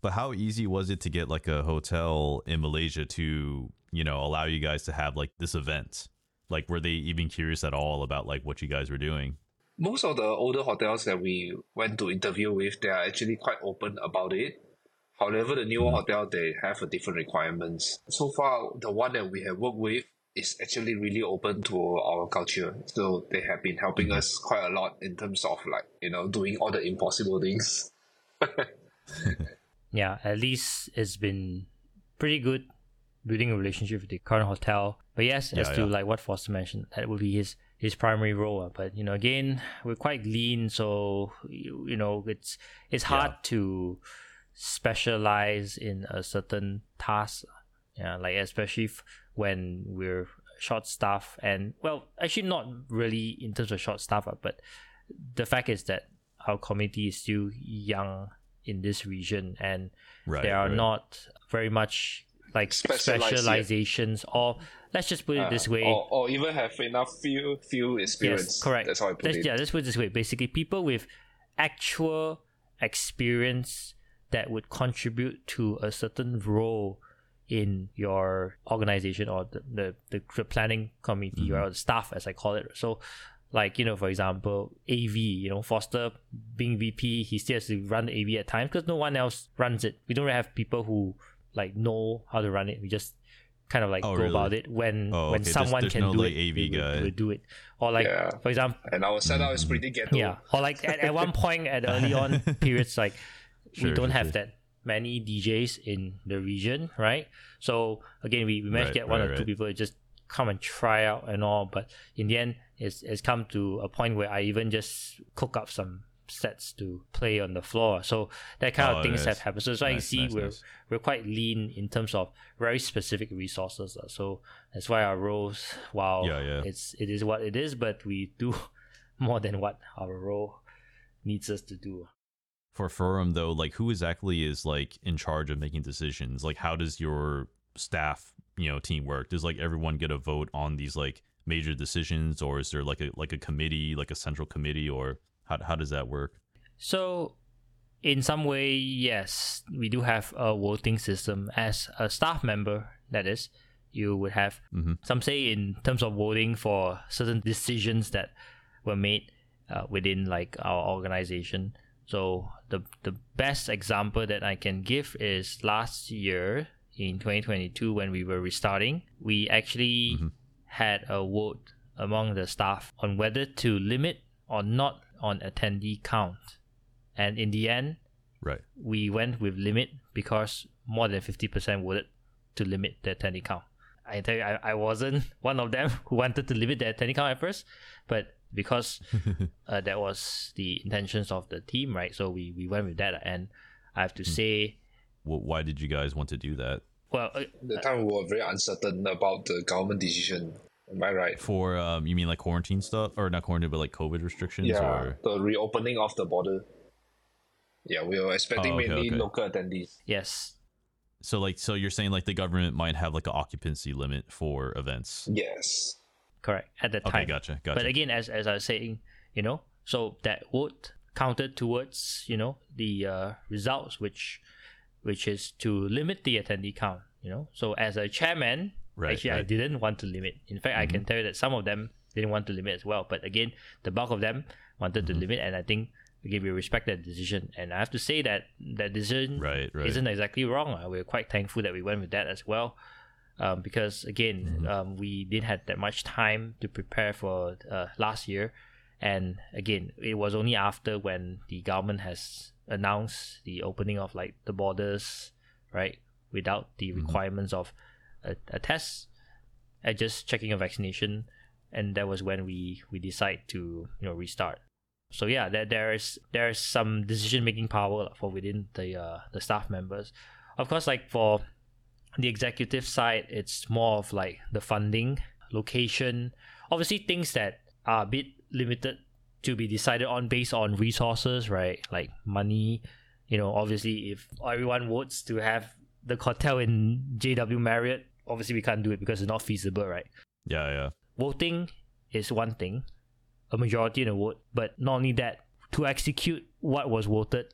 But how easy was it to get like a hotel in Malaysia to, you know, allow you guys to have like this event? Like were they even curious at all about like what you guys were doing? Most of the older hotels that we went to interview with, they are actually quite open about it. However, the newer mm. hotel they have a different requirements. So far, the one that we have worked with is actually really open to our culture. So they have been helping mm-hmm. us quite a lot in terms of like you know doing all the impossible things. (laughs) yeah, at least it's been pretty good building a relationship with the current hotel. But yes, as Yeah, to like what Foster mentioned, that would be his his primary role. uh, But you know, again, we're quite lean, so you, you know, it's it's hard to specialize in a certain task. Yeah, like especially f- when we're short staff and well, actually not really in terms of short staff, uh, but the fact is that our community is still young in this region and Right. there are right. not very much like Specialized yet. specializations or let's just put it this Uh, way or, or even have enough few few experience. yes correct That's how I put let's, it. yeah let's put it this way basically people with actual experience that would contribute to a certain role in your organization or the the, the, the planning committee Mm-hmm. or the staff as i call it so like you know for example AV you know Foster being VP he still has to run the AV at times because no one else runs it we don't really have people who like know how to run it we just kind of like Oh, go really? about it when Oh, when okay. Someone there's can no, do like, it AV we, we- guy. we do it or like Yeah. for example And our setup is pretty ghetto. yeah or like at, at one point at early (laughs) on periods like we don't sure, have sure. that many DJs in the region right so again we, we managed Right, to get one right, or two right. people to just come and try out and all but in the end it's, it's come to a point where I even just cook up some sets to play on the floor so that kind Oh, of things have happened so, so I Nice, see nice, we're nice. we're quite lean in terms of very specific resources uh, so that's why our roles while Yeah, yeah. it's it is what it is but we do (laughs) more than what our role needs us to do For Furum though, like who exactly is like in charge of making decisions? Like how does your staff, you know, teamwork? Does like everyone get a vote on these like major decisions or is there like a like a committee, like a central committee or how how does that work? So, in some way, yes, we do have a voting system. As a staff member, that is, you would have Mhm. some say in terms of voting for certain decisions that were made uh, within like our organization. So the the best example that I can give is last year in 2022 when we were restarting, we actually Mhm. had a vote among the staff on whether to limit or not on attendee count. And in the end, Right. we went with limit because more than 50% voted to limit the attendee count. I tell you, I, I wasn't (laughs) one of them (laughs) who wanted to limit the attendee count at first, but because (laughs) uh, that was the intentions of the team, right? So we, we went with that. And I have to say, Well, why did you guys want to do that? well, uh, The time we were very uncertain about the government decision. Am I right? For um you mean like quarantine stuff or not quarantine but like COVID restrictions Yeah, or the reopening of the border. Yeah, we were expecting Oh, okay, mainly okay. local attendees. yes, so like so you're saying like the government might have like an occupancy limit for events. Yes. correct, at the Okay, time. gotcha, gotcha. But again, as as I was saying, you know, so that vote counted towards you know the uh, results, which which is to limit the attendee count. You know, so as a chairman, Right, actually, I didn't want to limit. In fact, I Mm-hmm. can tell you that some of them didn't want to limit as well. But again, the bulk of them wanted Mm-hmm. to limit, and I think again we respect that decision. And I have to say that that decision Right, right. isn't exactly wrong. Uh, We're quite thankful that we went with that as well. Um, because again, Mm-hmm. um, we didn't have that much time to prepare for uh, last year, and again, it was only after when the government has announced the opening of like the borders, right, without the Mm-hmm. requirements of a, a test, and just checking a vaccination, and that was when we we decide to you know restart. So yeah, there there is there is some decision making power for within the uh, the staff members. Of course, like for the executive side, it's more of like the funding, location, obviously things that are a bit limited to be decided on based on resources, right? Like money. You know, obviously, if everyone votes to have the hotel in JW Marriott, obviously we can't do it because it's not feasible, right? yeah, yeah. voting is one thing, a majority in a vote, but not only that, to execute what was voted,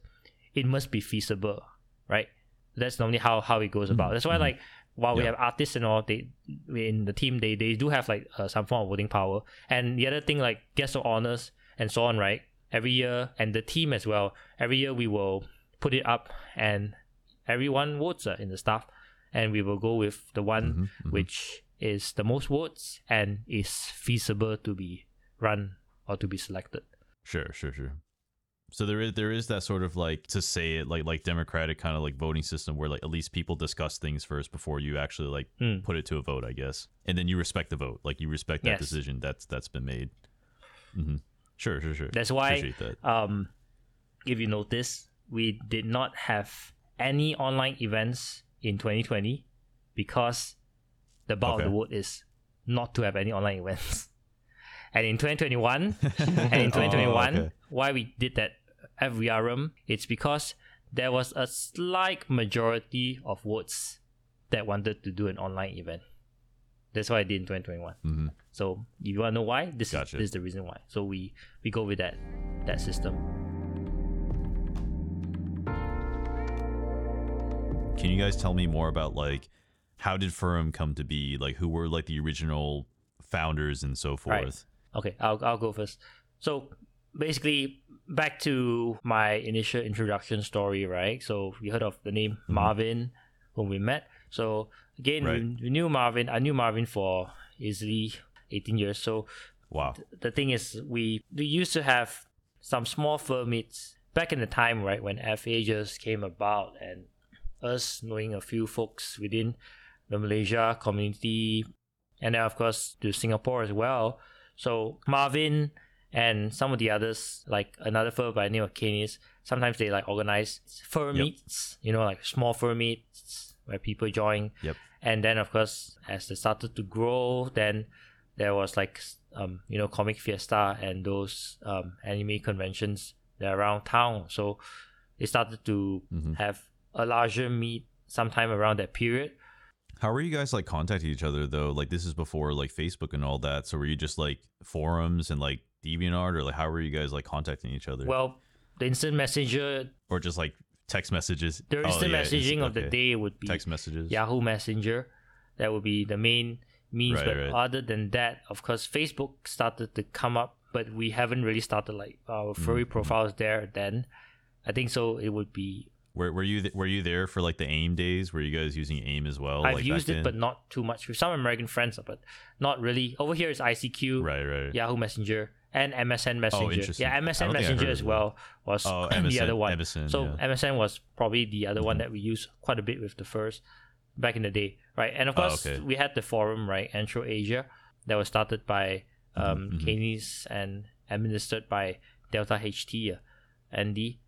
it must be feasible, right? That's normally how, how it goes about. That's why, like, while we have artists and all, they in the team, they, they do have like uh, some form of voting power. And the other thing, like guest of honors and so on, right? Every year, and the team as well. Every year we will put it up, and everyone votes uh, in the staff, and we will go with the one Mhm, mhm. which is the most votes and is feasible to be run or to be selected. Sure, sure, sure. So there is there is that sort of like to say it like like democratic kind of like voting system where like at least people discuss things first before you actually like Mm. put it to a vote, I guess, and then you respect the vote, like you respect that Yes. decision that's that's been made. hmm Sure, sure, sure. That's why, that. um, if you notice, we did not have any online events in 2020 because the bulk of the vote is not to have any online events. (laughs) And in 2021, and in 2021, (laughs) Oh, okay. why we did that FVRM, it's because there was a slight majority of votes that wanted to do an online event. That's why I did in 2021. Mhm. So if you want to know why, this, Gotcha. is, this is the reason why. So we, we go with that that system. Can you guys tell me more about like how did Furum come to be? Like who were like the original founders and so forth? Right. Okay, I'll I'll go first. So basically, back to my initial introduction story, right? So we heard of the name Mm-hmm. Marvin when we met. So again, Right. we, we knew Marvin. I knew Marvin for easily 18 years. So Wow. the thing is we we used to have some small fur meets back in the time right when FA just came about and us knowing a few folks within the Malaysia community and then of course to Singapore as well. So Marvin and some of the others, like another firm by the name of Canis, sometimes they like organize firm Yep. meets, you know, like small fur meets where people join. Yep. And then of course as they started to grow, then there was like um, you know, Comic Fiesta and those um, anime conventions that around town. So they started to Mhm. have a larger meet sometime around that period. How were you guys like contacting each other though? Like this is before like Facebook and all that. So were you just like forums and like DeviantArt or like how were you guys like contacting each other? Well, the instant messenger, or just like text messages? the Oh, instant yeah, it's- messaging of the day would be Text messages. Yahoo Messenger. That would be the main means. Right, but right. other than that, of course, Facebook started to come up, but we haven't really started like our furry Mm-hmm. profiles there then. I think so. It would be. Were, were you th- were you there for like the AIM days? Were you guys using AIM as well? I've like, used it, then? but not too much with some American friends, but not really. Over here is ICQ, right, right. Yahoo Messenger, and MSN Messenger. interesting. yeah, MSN Messenger as well was Oh, (laughs) the other one. MSN, so yeah. Mm-hmm. MSN was probably the other one that we used quite a bit with the first back in the day, right? And of Oh, course, okay. we had the forum, right, AnthroAsia, that was started by um, Mhm, mhm. Canis and administered by Delta HT, uh, Andy.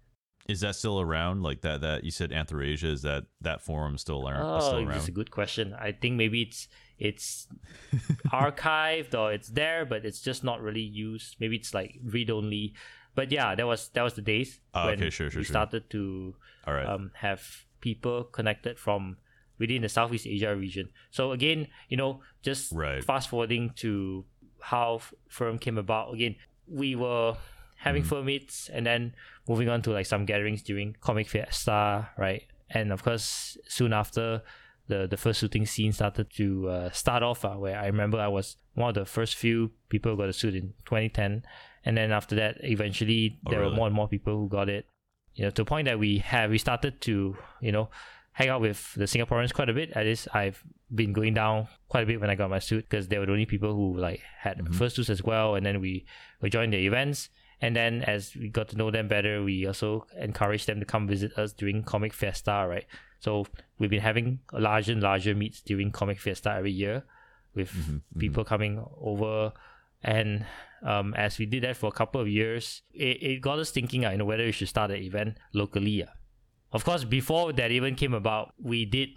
Is that still around? Like that? That you said AnthroAsia is that that forum still around? Oh, still that's a good question. I think maybe it's it's (laughs) archived or it's there, but it's just not really used. Maybe it's like read only. But yeah, that was that was the days Oh, when okay, sure, sure, we sure. started to All right. um, have people connected from within the Southeast Asia region. So again, you know, just Right. fast forwarding to how Furum came about. Again, we were having Mm-hmm. fur meets and then moving on to like some gatherings during Comic Fiesta, right? And of course, soon after, the the first shooting scene started to uh, start off. Uh, where I remember I was one of the first few people who got a suit in 2010, and then after that, eventually Oh, there were more and more people who got it you know, to the point that we have we started to, you know, hang out with the Singaporeans quite a bit. At least I've been going down quite a bit when I got my suit because they were the only people who like had Mhm. fursuits as well, and then we we joined the events. And then as we got to know them better, we also encouraged them to come visit us during Comic Fiesta, right? So we've been having larger and larger meets during Comic Fiesta every year with Mhm, mhm. people coming over and um, as we did that for a couple of years it, it got us thinking uh, you know whether we should start an event locally uh. Of course before that even came about we did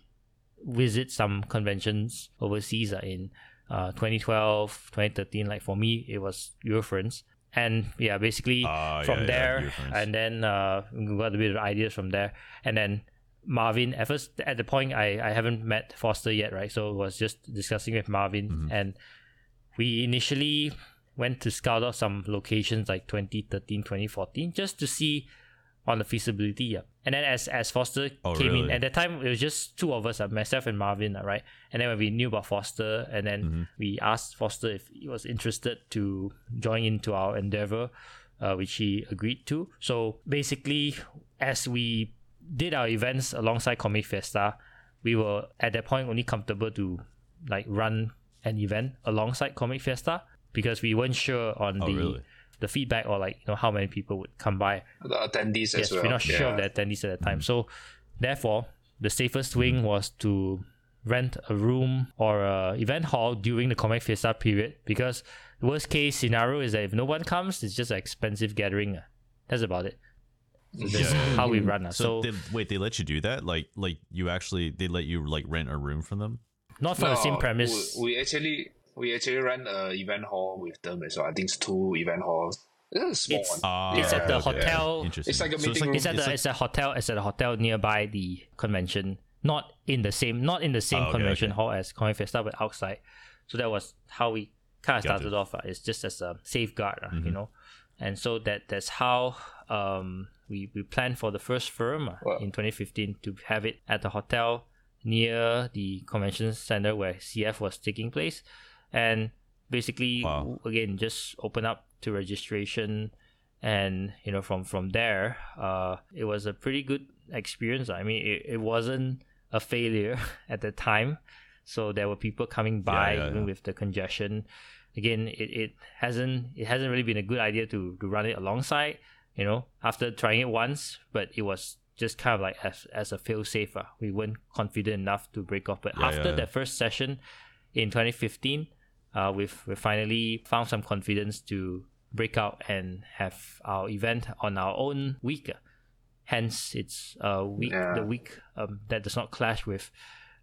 visit some conventions overseas uh, in uh, 2012 2013 like for me it was Eurofurence and yeah basically Ah, from yeah, yeah, there Eurofurence. and then uh, we got a bit of ideas from there and then Marvin at first at the point I, I haven't met Foster yet right so it was just discussing with Marvin Mhm. and we initially went to scout out some locations like 2013 2014 just to see on the feasibility yeah. and then as as Foster Oh, came in at that time it was just two of us uh, myself and Marvin uh, right and then when we knew about Foster and then Mhm. we asked Foster if he was interested to join into our endeavor uh, which he agreed to so basically as we did our events alongside Comic Fiesta we were at that point only comfortable to like run an event alongside Comic Fiesta because we weren't sure on Oh, the really? The feedback or like you know how many people would come by. The attendees Yes, as well. we're not sure of Yeah. the attendees at that time. So therefore, the safest wing was to rent a room or a event hall during the Comic Fiesta period because the worst case scenario is that if no one comes, it's just an expensive gathering. That's about it. So that's Yeah. (laughs) how we run. So, So, they, wait, they let you do that? Like, like you actually they let you like rent a room from them? not for the same premise. We, we actually we actually run a event hall with them as well. I think it's two event halls. It's a small It's- one. Ah, It's at the okay, okay. hotel. It's like a So meeting room. It's at the like- it's a hotel. It's at a hotel nearby the convention, not in the same not in the same Oh, okay, convention okay. hall as Comic Fiesta, but outside. So that was how we kind of started it. off. Uh, it's just as a safeguard, uh, you Mhm. know, and so that that's how um we we planned for the first Furum uh, Wow. in 2015 to have it at the hotel near the convention center where CF was taking place, and basically Wow. again just open up to registration and you know from from there uh it was a pretty good experience i mean it, it wasn't a failure (laughs) at the time so there were people coming by yeah, even yeah. with the congestion again it, it hasn't it hasn't really been a good idea to to run it alongside you know after trying it once but it was just kind of like as, as a fail safe uh, we weren't confident enough to break off but Yeah, after yeah, yeah. that first session in 2015 uh, we've we finally found some confidence to break out and have our event on our own week. Hence, it's a week Yeah. the week um, that does not clash with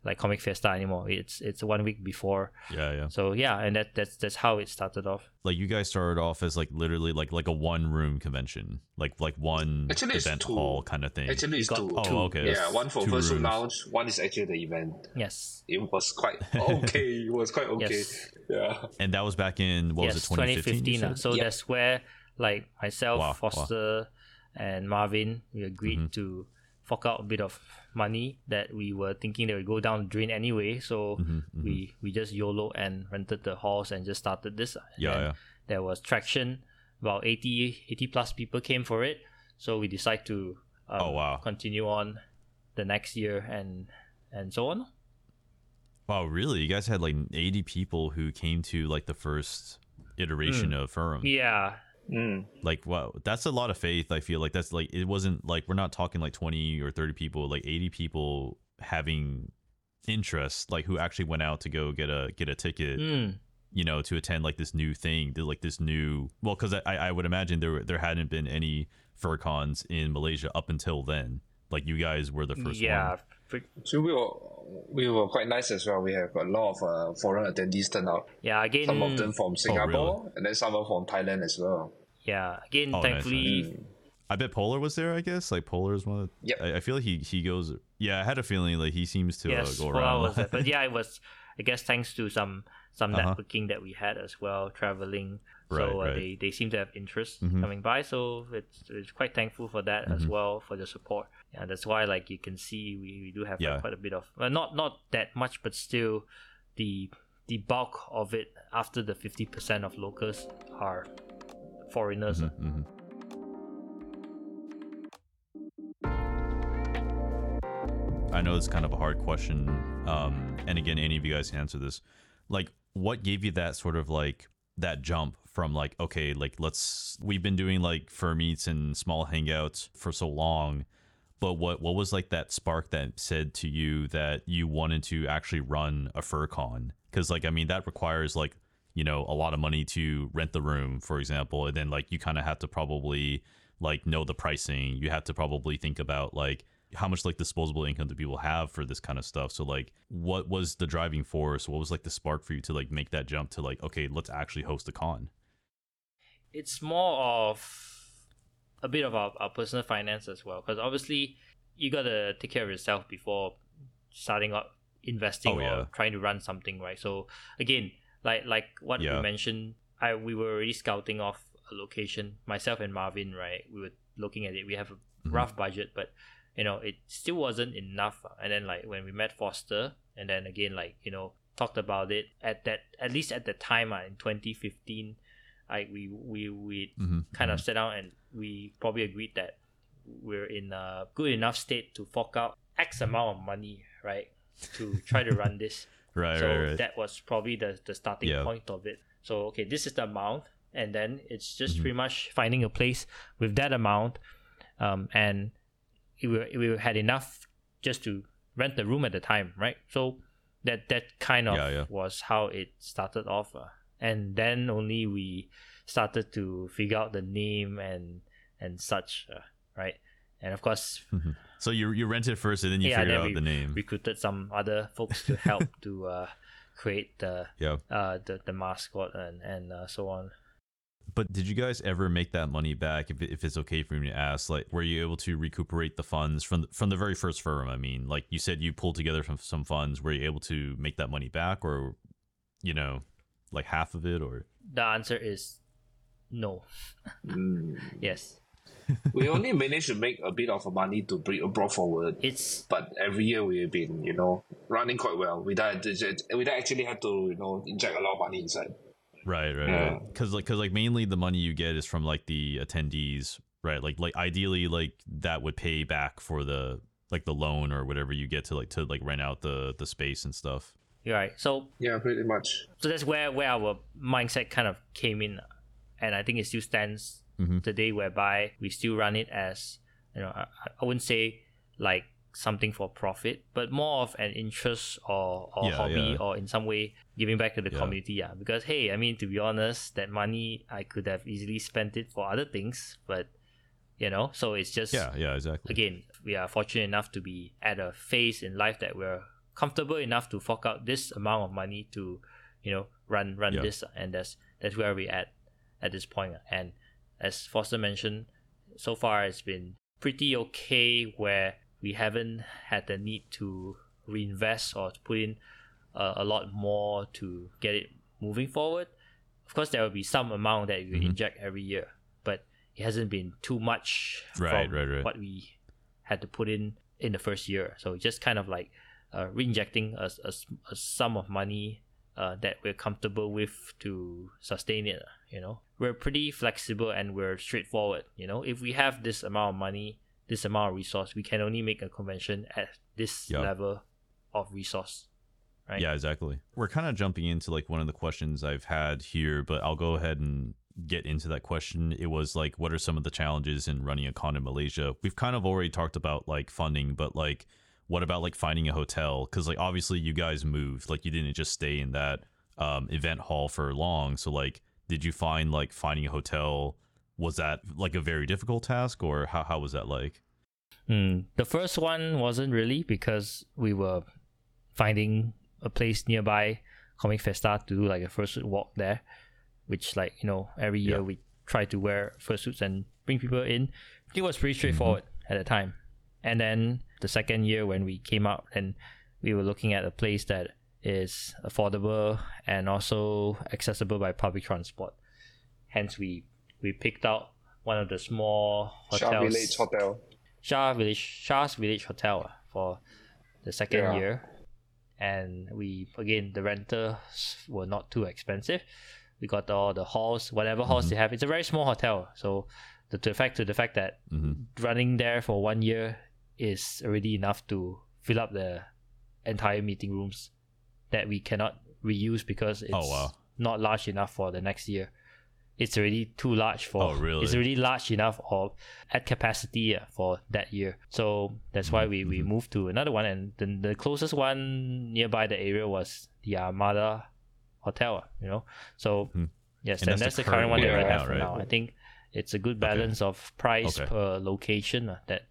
like Comic Fiesta anymore. It's it's one week before. Yeah, yeah. So yeah, and that that's that's how it started off. Like you guys started off as like literally like like a one room convention, like like one Actually, it's event two. hall kind of thing. Actually, it's got two. oh, two. okay. Yeah, one for two Virtual rooms. Lounge, one is actually the event. Yes. It was quite (laughs) okay. it was quite okay. Yes. Yeah. And that was back in what yes, was it, 2015? you uh, said? So Yep. that's where like myself, Wow, wow. Foster, and Marvin, we agreed Mhm. to fork out a bit of money that we were thinking that would go down the drain anyway. So Mhm, mhm. we we just YOLO and rented the halls and just started this. Yeah, yeah. There was traction. About 80, 80 plus people came for it. So we decided to um, Oh, wow. continue on the next year and and so on. Wow, really? You guys had like 80 people who came to like the first iteration of Furum. Yeah. Mm. Like, wow, that's a lot of faith. I feel like that's like it wasn't like we're not talking like 20 or 30 people, like 80 people having interest, like who actually went out to go get a get a ticket, Mm. you know, to attend like this new thing, to, like this new. Well, because I I would imagine there there hadn't been any FurCons in Malaysia up until then. Like you guys were the first yeah. one. So we were we were quite nice as well. We have a lot of uh, foreign attendees turn out. Yeah. Again. Some of them from Singapore Oh, really? and then some are from Thailand as well. Yeah. Again. Oh, nice, thankfully. Mm. I bet Polar was there. I guess like Polar is one. Of, Yep. I, I feel like he he goes. Yeah, I had a feeling like he seems to yes, uh, go around. was there. (laughs) But yeah, it was. I guess thanks to some some Uh-huh. networking that we had as well, traveling. So Right, uh, right. they they seem to have interest Mhm. coming by. So it's it's quite thankful for that as Mhm. well for the support. Yeah, that's why like you can see we, we do have like, quite a bit of well, not not that much, but still the the bulk of it after the fifty percent of locals are foreigners. Mhm, mhm. I know it's kind of a hard question, um, and again, any of you guys can answer this. Like, what gave you that sort of like that jump from like, okay, like let's we've been doing like fur meets and small hangouts for so long, but what what was like that spark that said to you that you wanted to actually run a fur con? Because like, I mean, that requires like you know a lot of money to rent the room, for example, and then like you kind of have to probably like know the pricing. You have to probably think about like how much like disposable income do people have for this kind of stuff. So like, what was the driving force? What was like the spark for you to like make that jump to like, okay, let's actually host a con? it's more of a bit of our, our personal finance as well because obviously you got to take care of yourself before starting up investing Oh, or trying to run something right so again like like what Yeah. you mentioned i we were already scouting off a location myself and marvin right we were looking at it we have a Mhm. rough budget but you know it still wasn't enough and then like when we met foster and then again like you know talked about it at that at least at the time uh, in 2015 like we we we Mm-hmm. kind of sat down and we probably agreed that we're in a good enough state to fork out X amount of money, right, to try to run this. Right, so right, right. that was probably the, the starting Yeah. point of it. So okay, this is the amount, and then it's just Mhm. pretty much finding a place with that amount, um, and we we had enough just to rent the room at the time, right? So that that kind of Yeah, yeah. was how it started off, uh, and then only we started to figure out the name and and such, uh, right? And of course, so you you rent it first, and then you Yeah, figured then out we the name. recruited some other folks to help (laughs) to uh, create the yeah. uh, the, the mascot and and uh, so on. But did you guys ever make that money back? If, if it's okay for me to ask, like, were you able to recuperate the funds from the, from the very first Furum? I mean, like you said, you pulled together some some funds. Were you able to make that money back, or you know, like half of it, or The answer is no. (laughs) Mm. Yes, we only managed to make a bit of money to bring brought forward. it's But every year we've been, you know, running quite well. Without without actually had to, you know, inject a lot of money inside. Right, right, Yeah. right. Because like, because like mainly the money you get is from like the attendees, right? Like, like ideally, like that would pay back for the like the loan or whatever you get to like to like rent out the the space and stuff. You're right. So Yeah, pretty much. so that's where where our mindset kind of came in and i think it still stands Mhm. today whereby we still run it as you know I, I wouldn't say like something for profit but more of an interest or, or Yeah, hobby yeah. or in some way giving back to the Yeah. community yeah because hey i mean to be honest that money i could have easily spent it for other things but you know so it's just Yeah, yeah, exactly. again, we are fortunate enough to be at a phase in life that we're comfortable enough to fork out this amount of money to, you know, run run this, and that's that's where we at at this point. And as Foster mentioned, so far it's been pretty okay where we haven't had the need to reinvest or to put in a, a lot more to get it moving forward. Of course, there will be some amount that we Mhm. inject every year, but it hasn't been too much Right, from right, right. what we had to put in in the first year. So just kind of like uh, reinjecting a, a, a sum of money uh, that we're comfortable with to sustain it. You know, we're pretty flexible and we're straightforward. You know, if we have this amount of money, this amount of resource, we can only make a convention at this Yeah. level of resource. Right? Yeah, exactly. We're kind of jumping into like one of the questions I've had here, but I'll go ahead and get into that question. It was like, what are some of the challenges in running a con in Malaysia? We've kind of already talked about like funding, but like, what about like finding a hotel? Because like obviously you guys moved, like you didn't just stay in that um, event hall for long. So like, did you find like finding a hotel? Was that like a very difficult task, or how how was that like? Mm, the first one wasn't really because we were finding a place nearby Comic Fiesta to do like a fursuit walk there, which like you know every year Yeah. we try to wear fursuits and bring people in. It was pretty straightforward at the time, and then the second year when we came out and we were looking at a place that is affordable and also accessible by public transport. Hence, we we picked out one of the small hotels. Shah Village Hotel. Shah Village Shah's Village Hotel for the second Yeah. year, and we again the renters were not too expensive. We got all the halls, whatever halls Mm-hmm. they have. It's a very small hotel, so the, the fact to the fact that hmm running there for one year is already enough to fill up the entire meeting rooms that we cannot reuse because it's Oh, wow. not large enough for the next year. It's already too large for. Oh, really? It's already large enough or at capacity for that year. So that's why we, we Mhm. moved to another one, and the, the closest one nearby the area was the Armada Hotel. You know, so Mhm. yes, And and, that's that's, the current current one that we right have right? now. I think it's a good balance of price Okay. per location. uh, that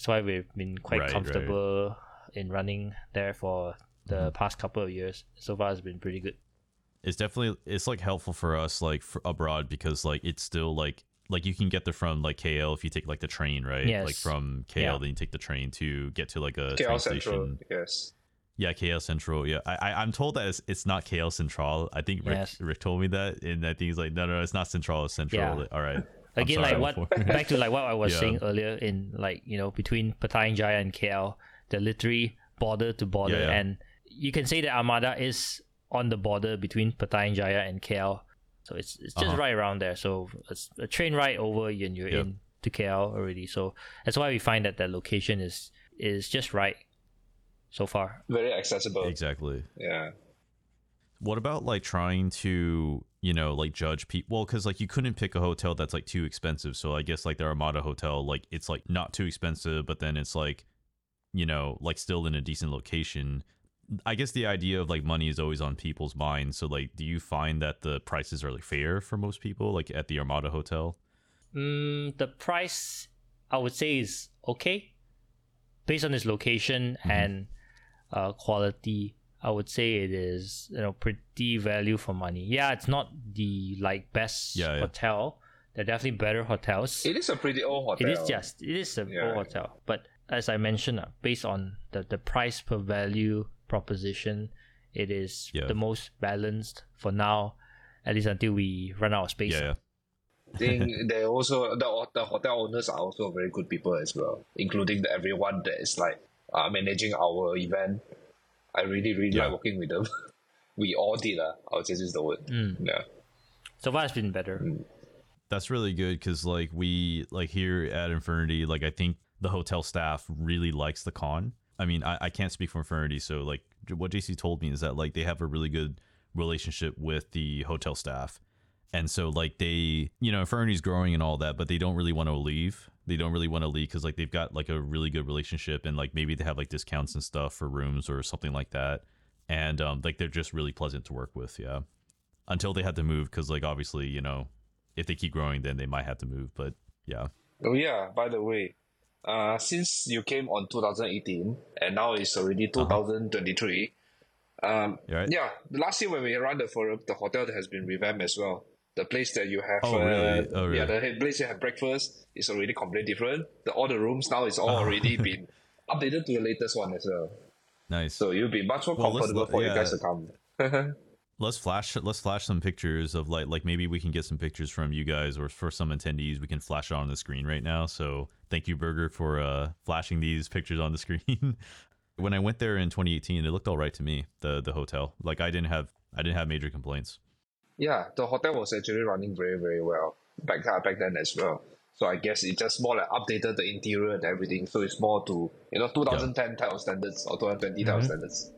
that's why we've been quite Right, right. comfortable in running there for the Mm-hmm. past couple of years. So far, it's been pretty good. it's definitely it's like helpful for us like for abroad because like it's still like like you can get there from like KL if you take like the train right Yes. like from KL Yeah. then you take the train to get to like a train KL Sentral. station Yes. yeah KL Sentral yeah I, I I'm told that it's, it's not KL Sentral I think Rick, Yes. Rick told me that and I think he's like no no no it's not Central it's Central Yeah. all right I'm Again, sorry like what back to like what I was (laughs) Yeah. saying earlier in like you know between Petaling Jaya and KL, they're literally border to border, Yeah, yeah. and you can say that Armada is on the border between Petaling Jaya and KL, so it's it's just Uh-huh. right around there. So it's a train ride over and you're Yep. in to KL already. So that's why we find that the location is is just right so far. Very accessible. exactly Yeah. What about like trying to, you know, like judge people? Well, because like you couldn't pick a hotel that's like too expensive. So I guess like the Armada Hotel, like it's like not too expensive, but then it's like, you know, like still in a decent location. I guess the idea of like money is always on people's minds. So like, do you find that the prices are like fair for most people, like at the Armada Hotel? Mm, the price I would say is okay, based on its location Mhm. and uh, quality. I would say it is you know pretty value for money. Yeah, it's not the like best Yeah, yeah. hotel. There are definitely better hotels. It is a pretty old hotel. It is just it is a Yeah. old hotel, but as I mentioned, uh, based on the the price per value proposition, it is Yeah. the most balanced for now, at least until we run out of space. Yeah, yeah. I think (laughs) they also the, the hotel owners are also very good people as well, including the, everyone that is like uh, managing our event. I really really Yeah. like working with them. (laughs) we all did uh, I'll just use the word. Mm. Yeah. So far, it's been better. That's really good because like we like here at Infurnity, like I think the hotel staff really likes the con. I mean, I, I can't speak for Infurnity, so like what JC told me is that like they have a really good relationship with the hotel staff. And so like they, you know, Infurnity's growing and all that, but they don't really want to leave. They don't really want to leave because like they've got like a really good relationship and like maybe they have like discounts and stuff for rooms or something like that. And um like they're just really pleasant to work with, yeah. Until they had to move because like obviously, you know, if they keep growing then they might have to move. But yeah. Oh yeah, by the way, uh, since you came on 2018 and now it's already 2023, um, You all right? yeah, last year when we ran the Furum, the hotel has been revamped as well. The place that you have, Oh, uh, really? Oh, yeah, the place you have breakfast is already completely different. The all the rooms now is all already (laughs) been updated to the latest one as well. Nice. So you'll be much more Well, comfortable for you guys to come. (laughs) let's flash let's flash some pictures of like like maybe we can get some pictures from you guys or for some attendees we can flash it on the screen right now so thank you burger for uh flashing these pictures on the (laughs) screen when i went there in 2018 it looked all right to me the the hotel like i didn't have i didn't have major complaints yeah, the hotel was actually running very very well back uh, back then as well. So I guess it just more like updated the interior and everything. So it's more to you know 2010 type of standards or 2020 type of standards.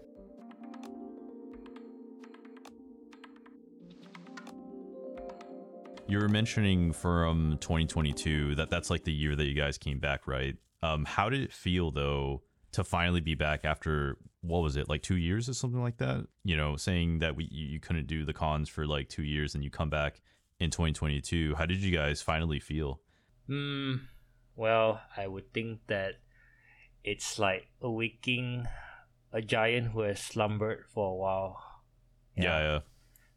you were mentioning from 2022 that that's like the year that you guys came back right um how did it feel though to finally be back after what was it like two years or something like that you know saying that we you couldn't do the cons for like two years and you come back in 2022 how did you guys finally feel Hmm. Well, I would think that it's like awaking a giant who has slumbered for a while. yeah yeah,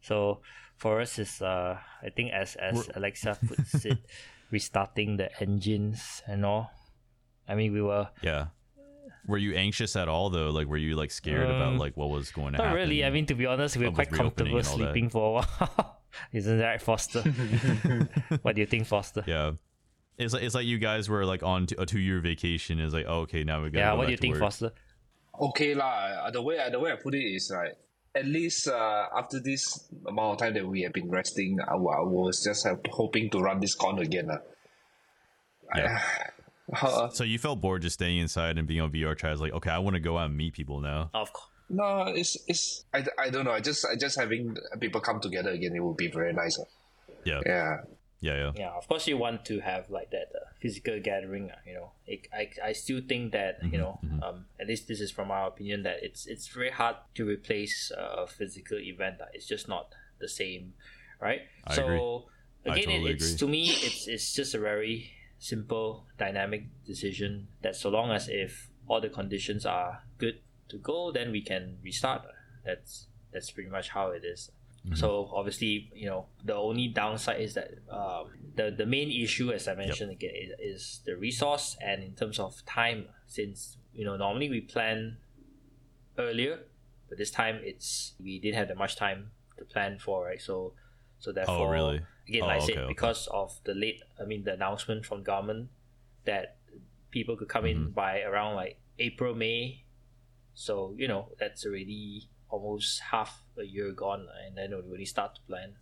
So for us, is uh, I think as as Alexa (laughs) puts it, restarting the engines and all. I mean, we were yeah. Were you anxious at all though like were you like scared about Um, like what was going to not happen really. I mean, to be honest, we were quite comfortable and all that. sleeping for a while. (laughs) Isn't that right, Foster? (laughs) what do you think, Foster? yeah it's like, it's like you guys were like on t- a two year vacation is like oh, okay now we got Yeah, go what do you to think, work. Foster? Okay lah. uh, The way the way I put it is like at least uh, after this amount of time that we have been resting, I, I was just have, hoping to run this con again. Uh. Yeah. I, uh, So you felt bored just staying inside and being on VRChat. It's like, okay, I want to go out and meet people now. Of course. no, it's it's I, I don't know. I just I just having people come together again. It would be very nice. Uh. Yeah, Yeah. yeah, yeah. Yeah, of course you want to have like that uh, physical gathering. uh, You know, it, I I still think that Mm-hmm, you know, um, at least this is from our opinion that it's it's very hard to replace uh, a physical event. uh, It's just not the same, right? I so agree. I again, totally it, it's agree. to me, it's it's just a very simple, dynamic decision. That so long as if all the conditions are good to go, then we can restart. That's that's pretty much how it is. Mm-hmm. So obviously, you know, the only downside is that um, the the main issue, as I mentioned again, is, is the resource and in terms of time. Since you know, normally we plan earlier, but this time it's we didn't have that much time to plan for, right? So, so therefore, Oh, really? Again, Oh, like I said, okay. because of the late, I mean, the announcement from government that people could come Mm-hmm. in by around like April, May. So you know that's already almost half a year gone, and then we really start to plan.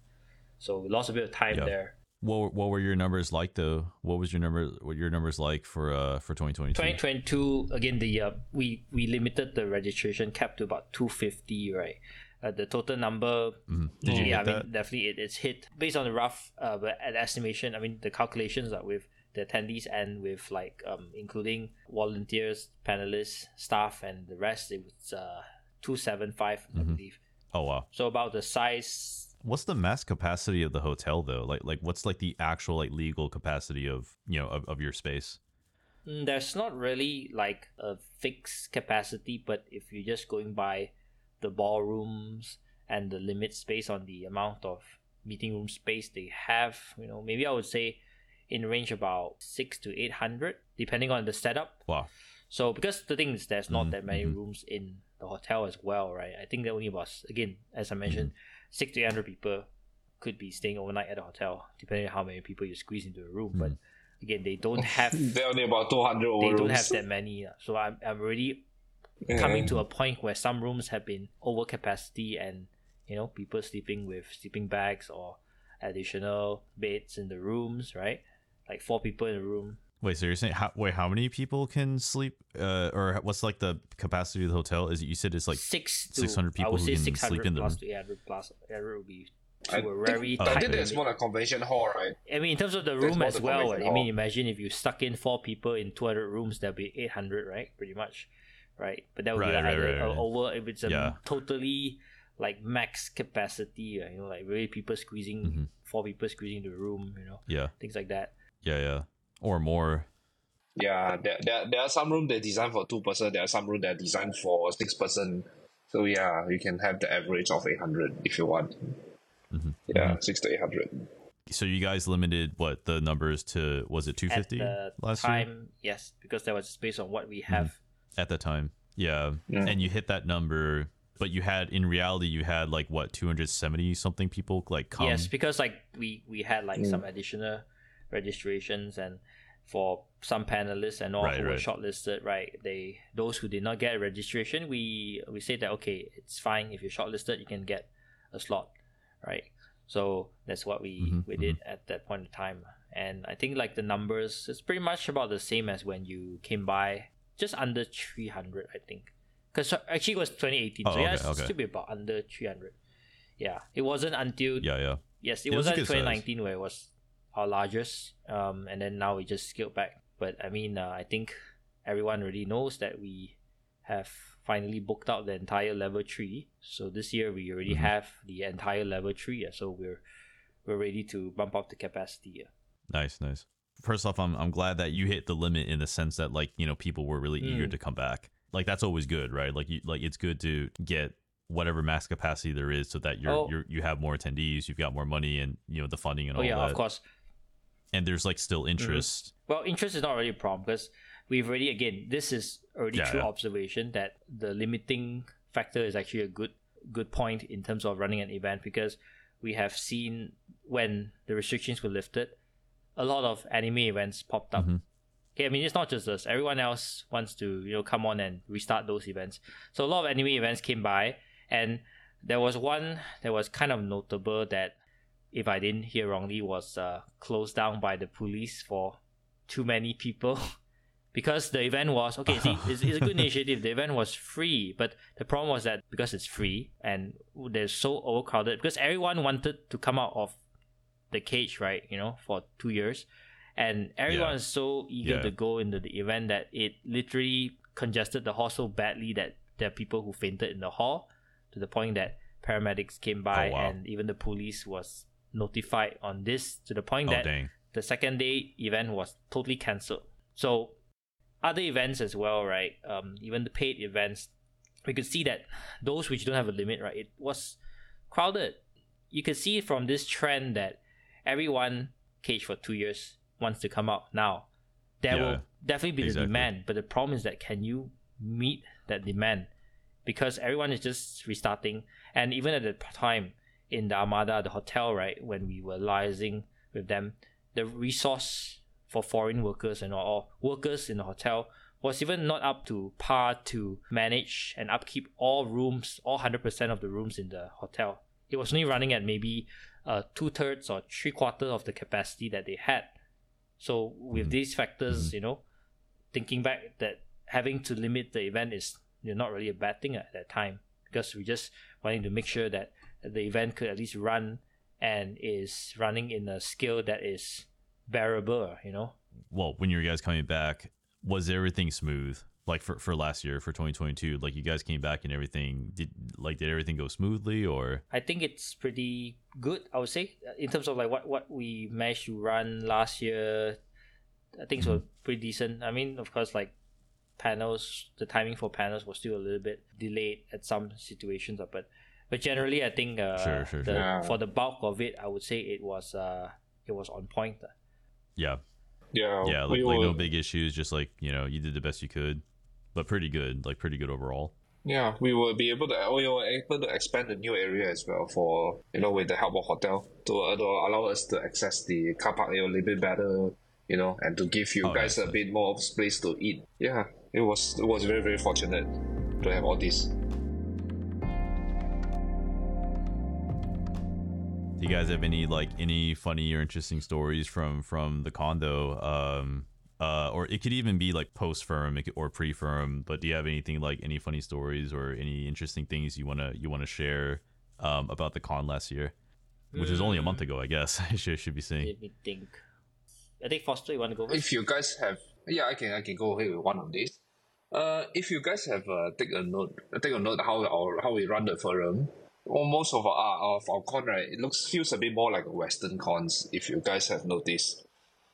So we lost a bit of time there. What what were your numbers like though? What was your number? What your numbers like for uh for 2022? 2022 again the uh, we we limited the registration cap to about 250 right uh, the total number Mhm. Did you yeah hit i mean that? definitely it, it's hit based on the rough uh but an estimation i mean the calculations are with the attendees and with like um including volunteers panelists staff and the rest it was uh 275 i Mhm. believe Oh wow. so about the size What's the max capacity of the hotel though? Like like what's like the actual like legal capacity of you know of, of your space? Mm, there's not really like a fixed capacity, but if you're just going by the ballrooms and the limit space on the amount of meeting room space they have, you know, maybe I would say in range about six to eight hundred, depending on the setup. Wow. So because the thing is, there's not Mhm, that many mhm. rooms in the hotel as well, right? I think there only was again, as I mentioned, six to eight hundred people could be staying overnight at a hotel, depending on how many people you squeeze into a room. But again, they don't (laughs) have There are only about 200 over they don't have that many. uh, So I'm, I'm already coming to a point where some rooms have been over capacity and you know people sleeping with sleeping bags or additional beds in the rooms, right? Like four people in a room. Wait, so you're saying how, wait, how many people can sleep? Uh, or what's like the capacity of the hotel? Is it, you said it's like six to 600 I people would who say can sleep in the plus room? to 800 plus. 800 would be I to a think, very I think that's limit. more like convention hall, right? I mean, in terms of the That's room as well, I mean, imagine if you stuck in four people in 200 rooms, that'd be 800, right? Pretty much, right? But that would be like right, either right, right. over if it's a Yeah. totally like max capacity, uh, you know, like really people squeezing, Mhm. four people squeezing the room, you know, Yeah, things like that. yeah, yeah, or more. Yeah, there, there, there are some rooms that are designed for two person. There are some rooms that are designed for six person. So yeah, you can have the average of eight hundred if you want. Mhm. Yeah, six to eight hundred. So you guys limited what the numbers to? Was it two fifty At fifty the last year? yes, because that was based on what we have. At that time, yeah. Yeah. And you hit that number, but you had in reality you had like what two hundred seventy something people like come. Yes, because like we we had like some additional registrations and for some panelists and all Right, who were shortlisted, right? They those who did not get a registration, we we say that okay, it's fine if you're shortlisted, you can get a slot, right? So that's what we Mhm, we did at that point in time, and I think like the numbers, it's pretty much about the same as when you came by, just under three hundred, I think. Because actually it was 2018, Oh, so yeah, okay, it's okay. still be about under 300. Yeah, it wasn't until yeah, yeah. Yes, it Yeah, was that's a in size. 2019 where it was our largest, um, and then now we just scaled back. But I mean, uh, I think everyone already knows that we have finally booked out the entire level three. So this year we already Mhm. have the entire level three. Yeah, so we're we're ready to bump up the capacity. Yeah. Nice, nice. First off, I'm I'm glad that you hit the limit in the sense that like you know people were really eager Mm. to come back. Like that's always good, right? Like you like it's good to get whatever max capacity there is so that you're Oh. you're you have more attendees, you've got more money, and you know the funding and Oh all yeah, that. of course. And there's like still interest. Well, interest is not really a problem because we've already again this is already Yeah, true yeah. observation that the limiting factor is actually a good good point in terms of running an event because we have seen when the restrictions were lifted, a lot of anime events popped up. Mhm. Okay, I mean it's not just us. Everyone else wants to you know come on and restart those events. So a lot of anime events came by, and there was one that was kind of notable that, if I didn't hear wrongly, was uh, closed down by the police for too many people. (laughs) Because the event was okay, see, it's, it's a good (laughs) initiative. The event was free, but the problem was that because it's free and they're so overcrowded, because everyone wanted to come out of the cage, right? You know, for two years, and everyone Yeah. is so eager Yeah. to go into the event that it literally congested the hall so badly that there are people who fainted in the hall to the point that paramedics came by Oh, wow. and even the police was notified on this to the point Oh that dang. the second day event was totally cancelled. So other events as well, right? Um, even the paid events, we could see that those which don't have a limit, right? It was crowded. You could see from this trend that everyone caged for two years wants to come out now. There Yeah, will definitely be exactly. the demand, but the problem is that can you meet that demand? Because everyone is just restarting, and even at the time in the Armada, the hotel, right, when we were liaising with them, the resource for foreign workers and all workers in the hotel was even not up to par to manage and upkeep all rooms, all hundred percent of the rooms in the hotel. It was only running at maybe uh, two thirds or three quarters of the capacity that they had. So with Mhm. these factors, you know, thinking back that having to limit the event is you know, not really a bad thing at that time because we just wanting to make sure that the event could at least run and is running in a scale that is bearable, you know. Well, when you guys coming back, was everything smooth? Like for, for last year, for 2022, like you guys came back and everything did like did everything go smoothly or I think it's pretty good. I would say in terms of like what what we managed to run last year, I think were pretty decent. I mean, of course, like panels, the timing for panels was still a little bit delayed at some situations, uh, but but generally, I think uh, Sure, sure, the, sure. For the bulk of it, I would say it was uh it was on point. uh. yeah, Yeah, yeah, like, we like were, no big issues, just like you know you did the best you could, but pretty good, like pretty good overall. yeah, we will be able to we were able to expand the new area as well for you know with the help of hotel to, uh, to allow us to access the car park a little bit better, you know, and to give you Oh, guys a bit more space to eat. Yeah, it was it was very very fortunate to have all this. Do you guys have any like any funny or interesting stories from from the condo? Um, uh, or it could even be like post Furum or pre Furum. But do you have anything like any funny stories or any interesting things you wanna you wanna share um, about the con last year, which is only a month ago, I guess. (laughs) I should should be saying. Let me think. I think Foster, you want to go first? If you guys have, yeah, I can I can go ahead with one of these. Uh, if you guys have uh, take a note, take a note how our how we run the Furum. Or most of our of our con right, it looks feels a bit more like a Western cons. If you guys have noticed,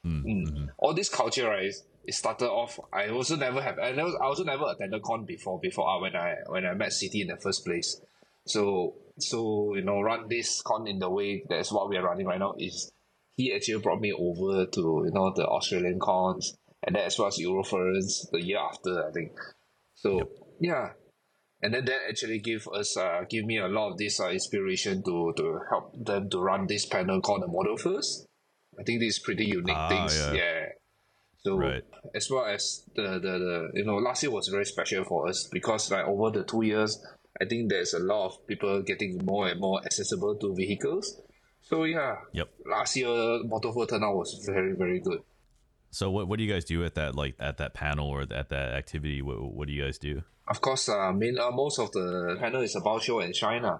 Mm-hmm. all this culture right, it started off. I also never have. I never. I also never attended con before. Before uh, when I when I met CT in the first place. So so you know run this con in the way that's what we are running right now is he actually brought me over to you know the Australian cons and then as well as Eurofurence the year after I think. So yeah, and then that actually give us uh give me a lot of this uh, inspiration to to help them to run this panel called the Motor Furs. I think this is pretty unique Ah, things. yeah. Yeah. So Right. as well as the, the the you know last year was very special for us because like over the two years, I think there's a lot of people getting more and more accessible to vehicles. So yeah, Yep. last year Motor turnout was very very good. So what what do you guys do at that like at that panel or at that activity? What what do you guys do? Of course, uh, main uh, most of the panel is about show and shine. Uh.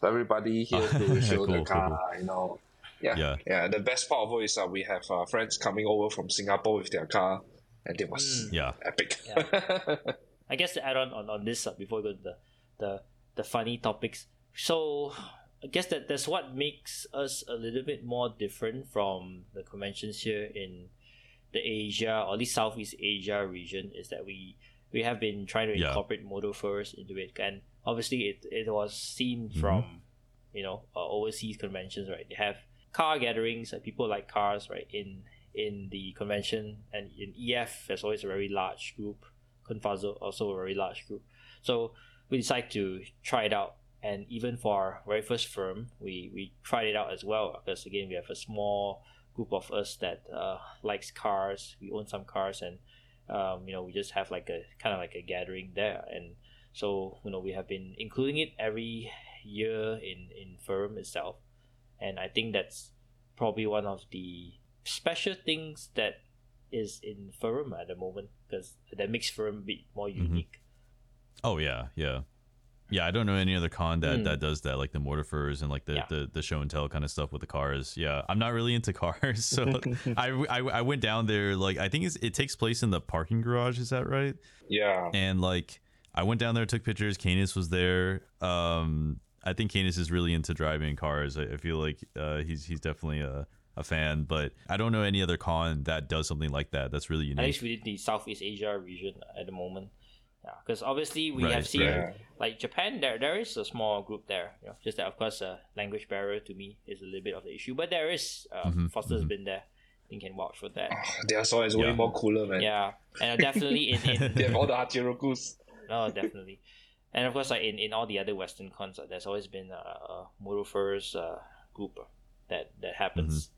So everybody here (laughs) to show Cool, the cool, car, you know. Yeah, Yeah. yeah. The best part of it is uh, we have uh, friends coming over from Singapore with their car, and it was Yeah. epic. I guess to add on on, on this uh, before we go to the, the the funny topics. So I guess that that's what makes us a little bit more different from the conventions here in the Asia or at least Southeast Asia region is that we we have been trying to Yeah. incorporate motor furs into it and obviously it, it was seen from you know uh, overseas conventions right they have car gatherings and people like cars right in in the convention and in EF there's always a very large group. Confazo also a very large group. So we decided to try it out. And even for our very first Furum we we tried it out as well because again we have a small group of us that uh, likes cars. We own some cars and um, you know we just have like a kind of like a gathering there. And so you know we have been including it every year in in Furum itself and i think that's probably one of the special things that is in Furum at the moment because that makes Furum a bit more unique Oh yeah, yeah, yeah. I don't know any other con that Mm. that does that, like the motor furs and like the, Yeah. the the show and tell kind of stuff with the cars. Yeah, I'm not really into (laughs) cars, so (laughs) I, I I went down there. Like I think it's, it takes place in the parking garage. Is that right? yeah, And like I went down there, took pictures. Canis was there. Um, I think Canis is really into driving cars. I, I feel like uh, he's he's definitely a a fan, but I don't know any other con that does something like that. That's really unique. at least within the southeast asia region at the moment yeah because obviously we Right, have seen right. like japan there there is a small group there you know just that of course uh, language barrier to me is a little bit of the issue but there is uh, Mhm, foster's been there I think can vouch for that (sighs) their song is way Yeah. more cooler, man. yeah and uh, definitely in, in (laughs) They have all the Hachirokus. No, definitely. And of course, like in, in all the other Western cons, there's always been a, a motor furs uh, group that that happens.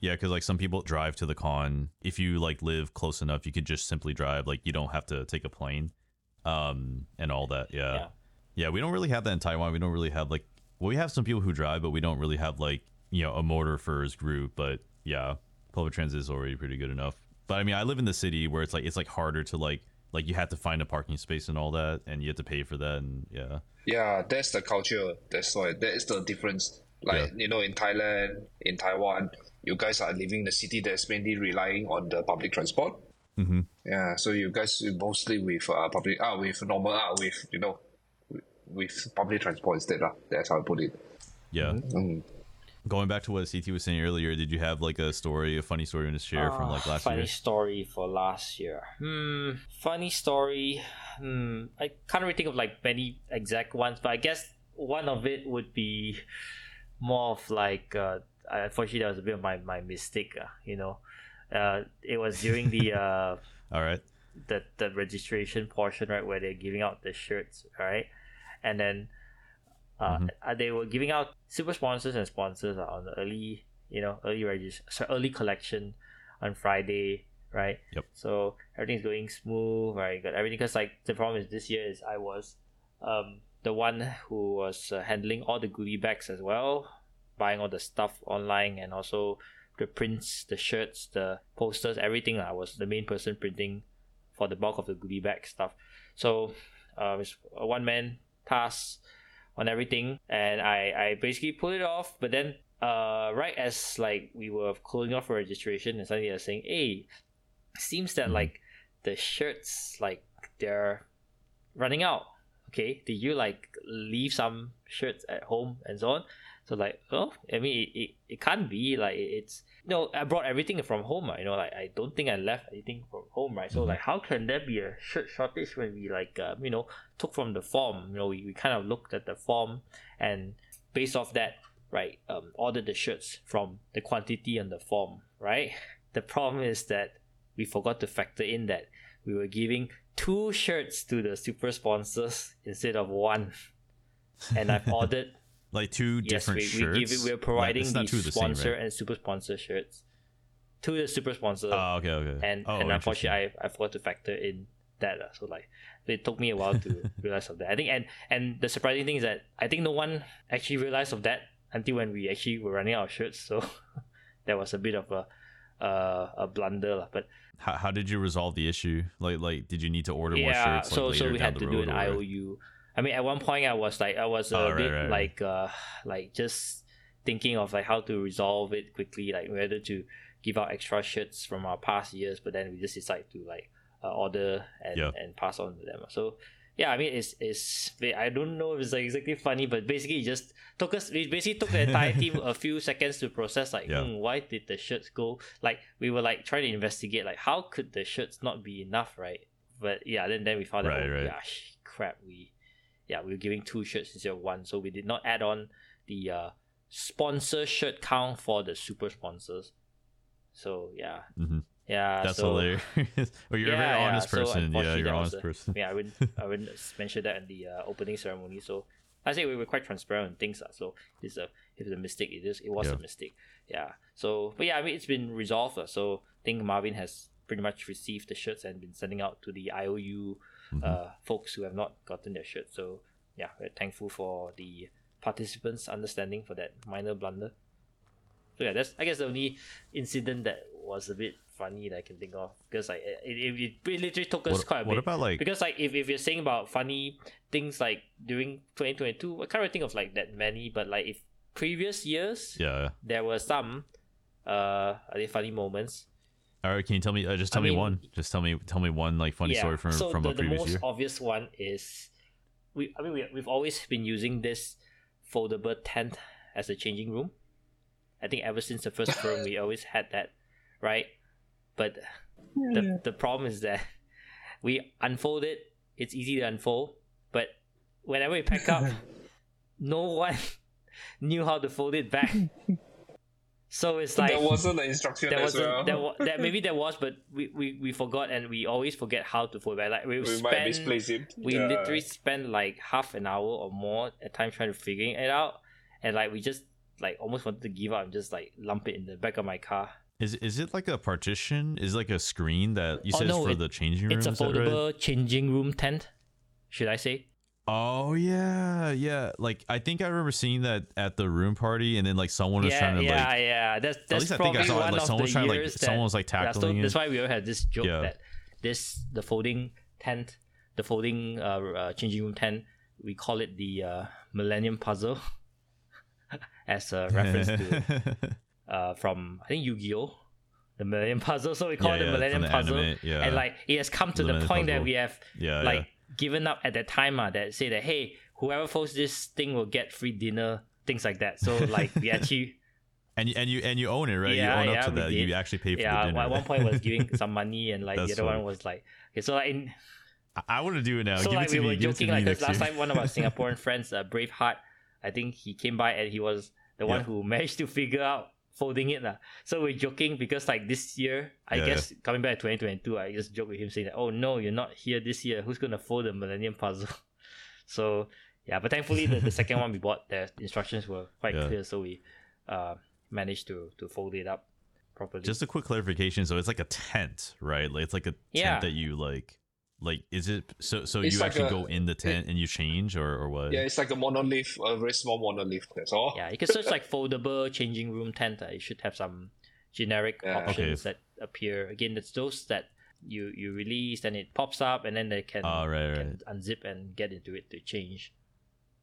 Yeah, because like some people drive to the con. If you like live close enough, you could just simply drive. Like you don't have to take a plane, um, and all that. Yeah. Yeah. yeah, We don't really have that in Taiwan. We don't really have like well, we have some people who drive, but we don't really have like you know a motor furs group. But yeah, public transit is already pretty good enough. But I mean, I live in the city where it's like it's like harder to like like you have to find a parking space and all that, and you have to pay for that. And yeah, Yeah, that's the culture. That's why that is the difference. Like you know, in Thailand, in Taiwan, you guys are living in a city that's mainly relying on the public transport. Mhm. Yeah, so you guys mostly with uh, public ah with normal ah with you know with, public transport instead lah. That's how I put it. yeah. Mm. Going back to what CT was saying earlier, did you have like a story, a funny story want to share from like Ah, last funny year? Funny story for last year. Hmm. Funny story. Hmm. I can't really think of like many exact ones, but I guess one of it would be more of like. Uh, unfortunately, that was a bit of my my mistake. Uh, you know, uh, it was during the (laughs) uh. All right. the the registration portion right where they're giving out the shirts right and then uh, Mhm. uh, they were giving out super sponsors and sponsors uh, on the early you know early regist- so early collection on friday right Yep. so everything's going smooth right got everything because like the problem is this year is i was um the one who was uh, handling all the goodie bags as well buying all the stuff online and also the prints, the shirts, the posters, everything. I was the main person printing for the bulk of the goodie bag stuff. So uh, it's a one man task on everything, and I I basically pulled it off. But then uh, right as like we were closing off for registration, and suddenly they're saying, "Hey, seems that Mhm. like the shirts like they're running out." Okay, did you like leave some shirts at home and so on? So like, oh, I mean, it, it, it can't be like it- it's no. I brought everything from home. right? You know, like I don't think I left anything from home, right? So Mhm. like, how can there be a shirt shortage when we like, uh, you know, took from the form? You know, we, we kind of looked at the form and based off that, right, um, ordered the shirts from the quantity on the form, right? The problem is that we forgot to factor in that we were giving two shirts to the super sponsors (laughs) instead of one. And I've (laughs) ordered like two yes, different we, shirts. we give we're Like, providing it's the two of same, sponsor right? and super sponsor shirts to the super sponsor. Oh, okay, okay. and oh, and unfortunately, I, I forgot to factor in that. uh, So like, it took me a while to (laughs) realize of that. I think and and the surprising thing is that I think no one actually realized of that until when we actually were running out of shirts. So (laughs) that was a bit of a uh, a blunder, lah. But how, how did you resolve the issue? Like, like, did you need to order more yeah, shirts? Like, so so we had to do an IOU. I mean, at one point, I was like, I was a Oh, right, bit right, like, uh, like just thinking of like how to resolve it quickly, like whether to give out extra shirts from our past years, but then we just decided to like uh, order and, Yeah. and pass on to them. So yeah, I mean, it's it's I don't know if it's like exactly funny, but basically, it just took us. We basically took the entire team a few (laughs) seconds to process. Like, Yeah. hmm, why did the shirts go? Like, we were like trying to investigate. Like, how could the shirts not be enough, right? But yeah, then then we found out. Right, oh, right. Yeah, crap. We yeah, we were giving two shirts instead of one, so we did not add on the uh, sponsor shirt count for the super sponsors. So yeah, Mhm. yeah. That's so, hilarious. (laughs) well, you're a Yeah, very yeah, honest so person. yeah, you're an honest a- person. yeah, I wouldn't, (laughs) I wouldn't mention that in the uh, opening ceremony. So I say we were quite transparent on things. lah. So it's a if it's a mistake, it is it was Yeah. a mistake. Yeah. So but yeah, I mean it's been resolved. lah. So I think Marvin has pretty much received the shirts and been sending out to the IOU Mhm. uh, folks who have not gotten their shirt. So yeah, we're thankful for the participants' understanding for that minor blunder. So yeah, that's I guess the only incident that was a bit funny that I can think of because like it, it, it literally took us What, quite a what bit about like? because like if, if you're saying about funny things like during 2022 i can't really think of like that many but like if previous years Yeah. there were some uh funny moments All right. Can you tell me? Uh, just I tell me mean- one. Just tell me. Tell me one like funny story from so from the, a previous year. the most year. obvious one is we i mean we, we've always been using this foldable tent as a changing room i think ever since the first Furum we always had that right but the, the problem is that (laughs) we unfold it it's easy to unfold but whenever we pack up (laughs) no one (laughs) knew how to fold it back so it's like there wasn't an instruction there as was well. there, wa- there maybe (laughs) there was but we, we, we forgot and we always forget how to fold back like we, we spend might misplace it. we Yeah. literally spend like half an hour or more at time trying to figuring it out and like we just like almost wanted to give up and just like lump it in the back of my car Is is it like a partition? Is it like a screen that you Oh, said no, is for it- the changing room? it's a is that right? foldable changing room tent should i say Oh yeah, yeah. Like I think I remember seeing that at the room party, and then like someone was yeah trying to yeah like. yeah that's that's At that's least I think I saw it. Like someone was trying to like that, someone was like yeah, tackling that's it. why we all had this joke Yeah. that this the folding tent the folding uh, uh changing room tent we call it the uh, millennium puzzle (laughs) as a reference to (laughs) uh, from I think Yu-Gi-Oh, the Millennium Puzzle. So we call Yeah, it the yeah, Millennium Puzzle, anime, yeah. and like it has come to The point that we have yeah, like given up at that time. Uh, that say that hey, whoever folds this thing will get free dinner, things like that. So like we actually. (laughs) and you, and you and you own it, right? Yeah, you own yeah, up to that. did. You actually pay for Yeah, the dinner. at one point was giving (laughs) some money, and like the That's other one was like, okay, so like in I, I want to do it now. so Give like it to we me. were Give joking like because last time one of our (laughs) Singaporean friends, uh, Braveheart, I think he came by and he was the one Yeah. who managed to figure out folding it lah. So we're joking because like this year, I Yeah, guess coming back to 2022, I just joke with him saying that oh no, you're not here this year. Who's gonna fold the Millennium Puzzle? (laughs) so yeah, but thankfully the, the second one we bought, the instructions were quite Yeah. clear, so we uh managed to to fold it up properly. Just a quick clarification. So it's like a tent, right? Like it's like a tent that you like Like, is it so? So It's you like actually a- go in the tent and you change, or or what? Yeah, it's like a monolith, a very small monolith. That's all. Yeah, you can search like foldable changing room tent. uh, It should have some generic Yeah. options that appear. Again, it's those that you you release and it pops up, and then they can, Oh, right, can unzip and get into it to change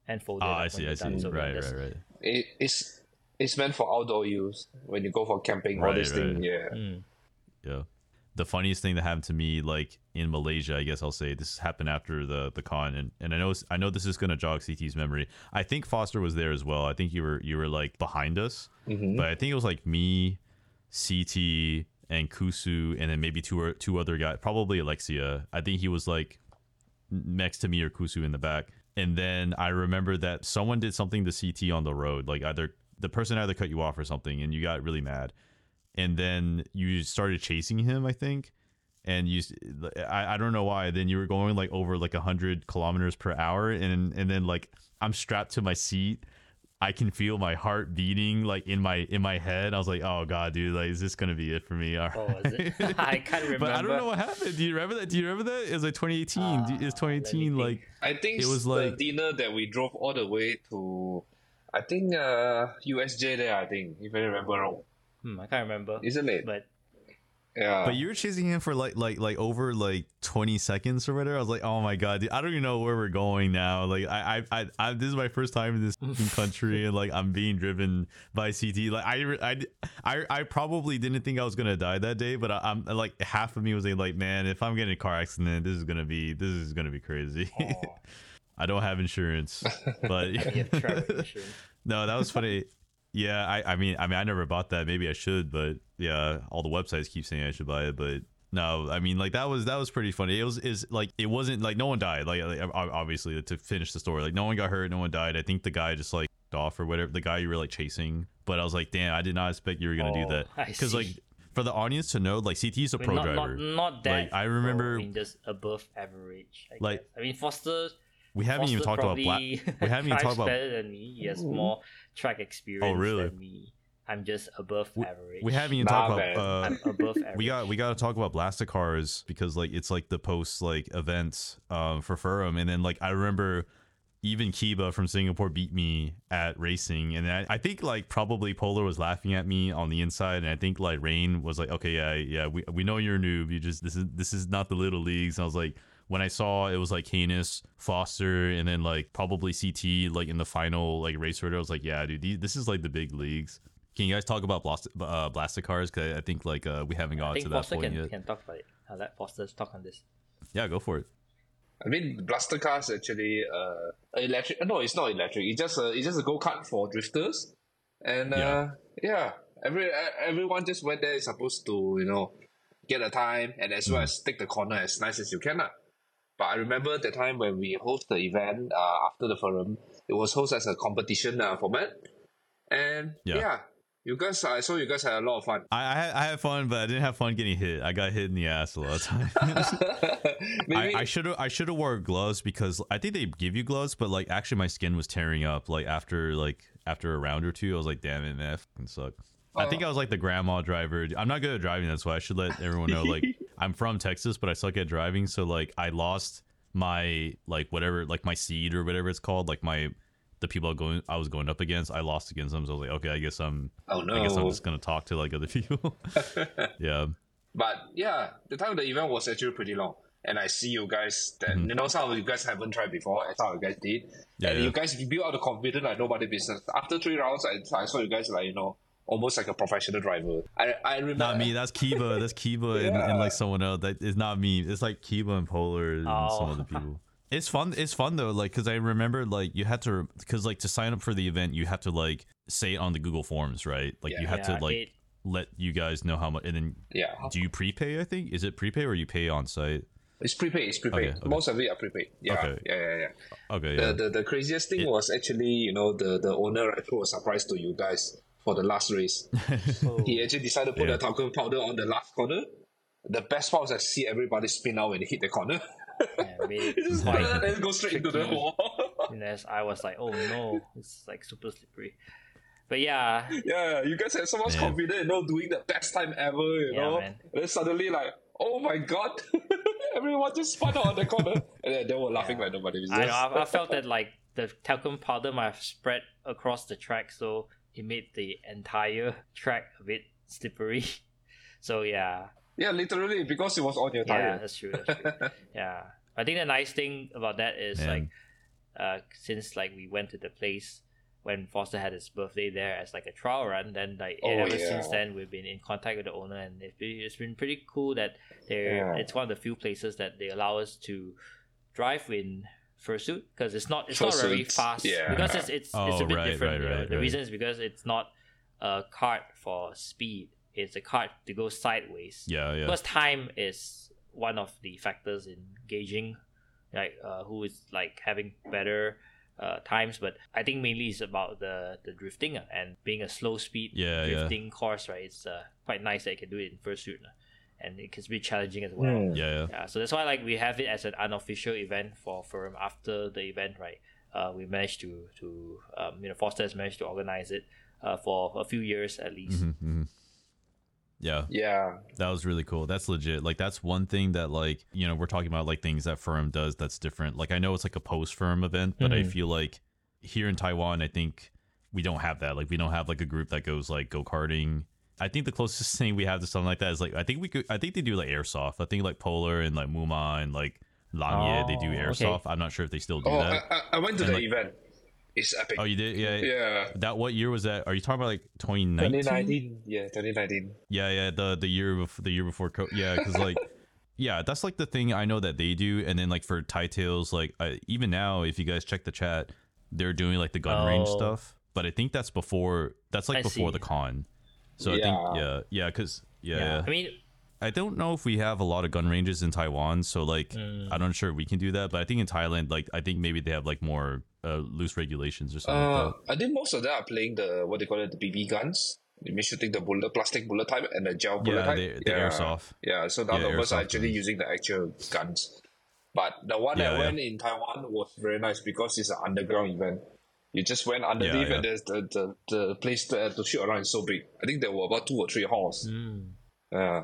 and fold it. Oh, up I see. I see. So, yeah, right, right, right. It, it's it's meant for outdoor use when you go for camping. all Right, these things. right. Yeah. Mm. Yeah. The funniest thing that happened to me, like in Malaysia, I guess I'll say this happened after the the con, and, and I know I know this is gonna jog CT's memory. I think Foster was there as well. I think you were you were like behind us, Mm-hmm. but I think it was like me, CT, and Kusu, and then maybe two or two other guys, probably Alexia. I think he was like next to me or Kusu in the back. And then I remember that someone did something to CT on the road, like either the person either cut you off or something, and you got really mad. And then you started chasing him, I think. And you, I, I don't know why. Then you were going like over like hundred kilometers per hour, and and then like I'm strapped to my seat. I can feel my heart beating like in my in my head. I was like, oh god, dude, like is this gonna be it for me? All Oh, is it? (laughs) I can't remember. (laughs) But I don't know what happened. Do you remember that? Do you remember that? It was like 2018. Ah, Do- it's let 2018. think. Like I think It was the like- dinner that we drove all the way to, I think uh USJ there. I think if I remember wrong, Hmm, I can't remember. isn't it? But yeah. But you were chasing him for like like like over like 20 seconds or whatever. I was like, oh my god, dude, I don't even know where we're going now. Like I I, I, I this is my first time in this (laughs) country and like I'm being driven by CT. Like I, I I I probably didn't think I was gonna die that day, but I, I'm like half of me was like, man, if I'm getting a car accident, this is gonna be this is gonna be crazy. Oh. (laughs) I don't have insurance, but (laughs) you have travel insurance. no, that was funny. Yeah, I, I mean, I mean, I never bought that. Maybe I should, but yeah, all the websites keep saying I should buy it, but no, I mean, like that was that was pretty funny. It was is like it wasn't like no one died. Like, like obviously to finish the story, like no one got hurt, no one died. I think the guy just like off or whatever. The guy you were like chasing, but I was like, damn, I did not expect you were gonna do Oh, that because (laughs) like for the audience to know, like CT is a I mean, pro not, driver. Not, not that. Like, I remember- pro, I mean, just above average. I Like, guess. I mean, Foster. we haven't even talked about black. we haven't even (laughs) talked about- better than me. He has more track experience Oh, really? than me. I'm just above average. We haven't even Nah, talked about. Uh, I'm above (laughs) average. we got we got to talk about Blastacars because like it's like the post like events um for Furum and then like I remember even Kiba from Singapore beat me at racing and I, I think like probably Polar was laughing at me on the inside and I think like Rain was like okay yeah yeah we, we know you're a noob you just this is this is not the little leagues and I was like when I saw it was like Canis, Foster, and then like probably CT like in the final like race order, I was like, yeah, dude, these, this is like the big leagues. Can you guys talk about Blast- uh, Blastacars? Because I think like uh, we haven't I gotten to that Foster point can, yet. can talk about it. I'll let Foster talk on this. Yeah, go for it. I mean, Blastacars actually uh electric. No, it's not electric. It's just a it's just a go kart for drifters, and uh, Yeah. yeah, every everyone just went there is supposed to you know get a time and as Mm. well as take the corner as nice as you can. lah. But I remember the time when we host the event uh, after the Furum, it was hosted as a competition uh, format, and Yeah. yeah. you guys I saw you guys had a lot of fun. I I had, I had fun, but I didn't have fun getting hit. I got hit in the ass a lot of times. (laughs) (laughs) I should have I should have wore gloves because I think they give you gloves, but like actually my skin was tearing up. Like after like after a round or two, I was like, damn it, man, that fucking suck. I think I was like the grandma driver. I'm not good at driving, that's why I should let everyone know. Like (laughs) I'm from Texas, but I suck at driving, so like I lost my like whatever like my seed or whatever it's called, like my the people I going I was going up against. I lost against them, so I was like, okay, I guess I'm oh no. I guess I'm just gonna talk to like other (laughs) people. (laughs) yeah. But yeah, the time of the event was actually pretty long. And I see you guys that you know some of you guys haven't tried before, I of you guys did. Mm-hmm. Yeah, and yeah. you guys built out the confidence like nobody business. After three rounds I, I saw you guys like, you know, almost like a professional driver. I I remember Not me. That's Kiba. That's Kiba and, and like someone else. That is not me. It's like Kiba and Polar and some Oh. other (laughs) people. It's fun. It's fun though. Like, cause I remember like you had to, cause like to sign up for the event, you have to like say it on the Google Forms, right? Like Yeah. you have Yeah, to like it- let you guys know how much, and then Yeah. do you prepay? I think is it prepay or you pay on site? It's prepaid, it's prepaid. Okay, okay. Most of it are prepaid. Yeah. Okay. Yeah, yeah, yeah. Okay, The, yeah. the the craziest thing It- was actually, you know, the, the owner right, threw a surprise to you guys for the last race. Oh, (laughs) he actually decided to put Yeah. the talcum powder on the last corner. The best part was I see everybody spin out when they hit the corner. yeah, made it It just and go straight into the wall. (laughs) And as I was like, oh no, it's like super slippery. But yeah, yeah, you guys had so much Man. confidence, you know, doing the best time ever, you Yeah, know. man. And then suddenly like, oh my god, (laughs) everyone just spun out on the corner, and then they were laughing Yeah. like nobody was I, just. I, I felt that like the talcum powder might have spread across the track, so it made the entire track a bit slippery. (laughs) So yeah, Yeah, literally because it was on your yeah, tire. that's true. That's true. (laughs) yeah, I think the nice thing about that is Man. like, uh, since like we went to the place when Foster had his birthday there as like a trial run, then like Oh, ever yeah. since then we've been in contact with the owner, and it's been, pretty cool that they Yeah. it's one of the few places that they allow us to drive in fursuit because it's not it's not very fast yeah. because it's it's, it's Oh, a bit right, different. right, you know. right, the right. reason is because it's not a card for speed; it's a card to go sideways Yeah, yeah. because time is one of the factors in gauging like uh, who is like having better uh, times but i think mainly it's about the the drifting uh, and being a slow speed Yeah, yeah. drifting course right it's uh, quite nice that you can do it in fursuit uh, and it can be challenging as well Hmm. Yeah, yeah. yeah, so that's why like we have it as an unofficial event for Furum after the event, right? Uh, we managed to to um, you know Foster has managed to organize it uh, for a few years at least. Mhm, mhm. Yeah, Yeah, that was really cool. That's legit. Like that's one thing that like, you know, we're talking about like things that Furum does that's different. Like I know it's like a post Furum event, but I Mhm. feel like here in Taiwan, I think we don't have that. Like we don't have like a group that goes like go-karting. I think the closest thing we have to something like that is like I think we could I think they do like airsoft. I think like Polar and like Muma and like Langye, they do Oh, okay. airsoft. I'm not sure if they still do Oh, that. I, I, I went to And, the like- event. It's epic. oh, you did? Yeah. yeah. That what year was that? Are you talking about like 2019? 2019. Yeah, 2019. Yeah, yeah, the the year before the year before co- yeah, cuz like (laughs) yeah, that's like the thing I know that they do and then like for Tie Tails like I, even now if you guys check the chat, they're doing like the gun range Oh. stuff, but I think that's before that's like I before see. the con. So I think yeah, yeah, cuz yeah, yeah. I mean, I don't know if we have a lot of gun ranges in Taiwan, so like Mm. I'm not sure we can do that, but I think in Thailand like I think maybe they have like more uh, loose regulations or something Uh, like I think most of them are playing the what they call it the BB guns. They mean shooting the bullet, plastic bullet type and the gel bullet Yeah, type. they, the airsoft. Yeah, so none Yeah, of us are actually guns. using the actual guns. But the one Yeah, that yeah. went in Taiwan was very nice because it's an underground event. You just went underneath yeah. and there's the, the, the place to, to shoot around is so big. I think there were about two or three halls. mm. Yeah.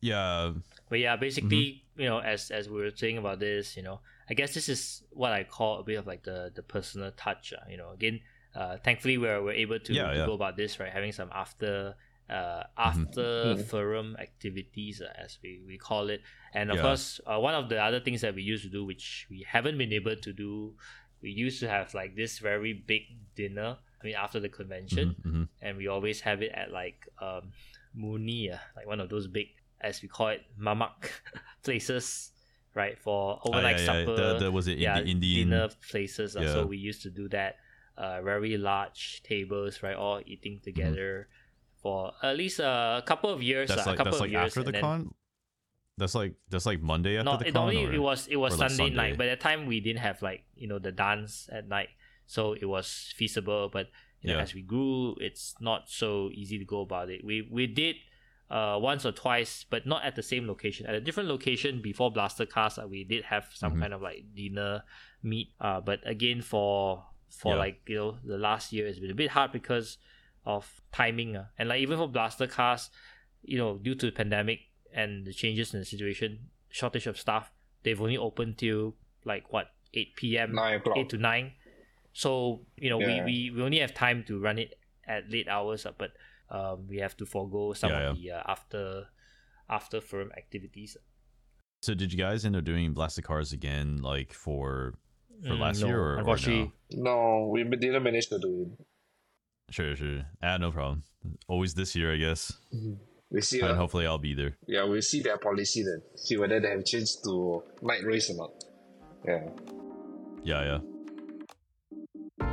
Yeah, but yeah, basically, Mm-hmm. you know, as as we were saying about this, you know, I guess this is what I call a bit of like the the personal touch. Uh, you know, again, uh, thankfully we're we're able to, Yeah, to yeah. go about this right, having some after. Uh, after Mhm. Furum activities uh, as we, we call it and of Yeah. course uh, one of the other things that we used to do which we haven't been able to do we used to have like this very big dinner i mean after the convention mhm, mhm. and we always have it at like um Muni, uh, like one of those big, as we call it, mamak (laughs) places, right? For overnight yeah, yeah. supper. The, the was it yeah, Indi- Indian dinner places. uh, Yeah. So we used to do that. Uh, very large tables, right? All eating together for at least uh, a couple of years. Mm-hmm. That's uh, like a couple that's of like years. after the then- con. That's like that's like Monday after no, the con. only or- it was it was like, Sunday Sunday? night. By the time, we didn't have like you know the dance at night, so it was feasible. But you know, Yeah. as we grew, it's not so easy to go about it. We we did uh once or twice, but not at the same location. At a different location before Blastacars, uh, we did have some Mhm. kind of like dinner meet. Uh, but again for for Yeah. like you know the last year, it's been a bit hard because of timing. Uh. And like even for Blastacars, you know, due to the pandemic and the changes in the situation, shortage of staff, they've only opened till like what eight p.m. 9 o'clock. eight to nine. So you know Yeah. we, we we only have time to run it at late hours, uh, but um, we have to forego some Yeah, of the uh, after after Furum activities. So did you guys end up doing Blastacars again, like for for Mm, last no, year or, or unfortunately, No, we didn't manage to do it. Sure, sure. Ah, no problem. Always this year, I guess. We see, And hopefully I'll be there. yeah, we'll see their policy then. See whether they have changed to night race or not. Yeah. Yeah, yeah.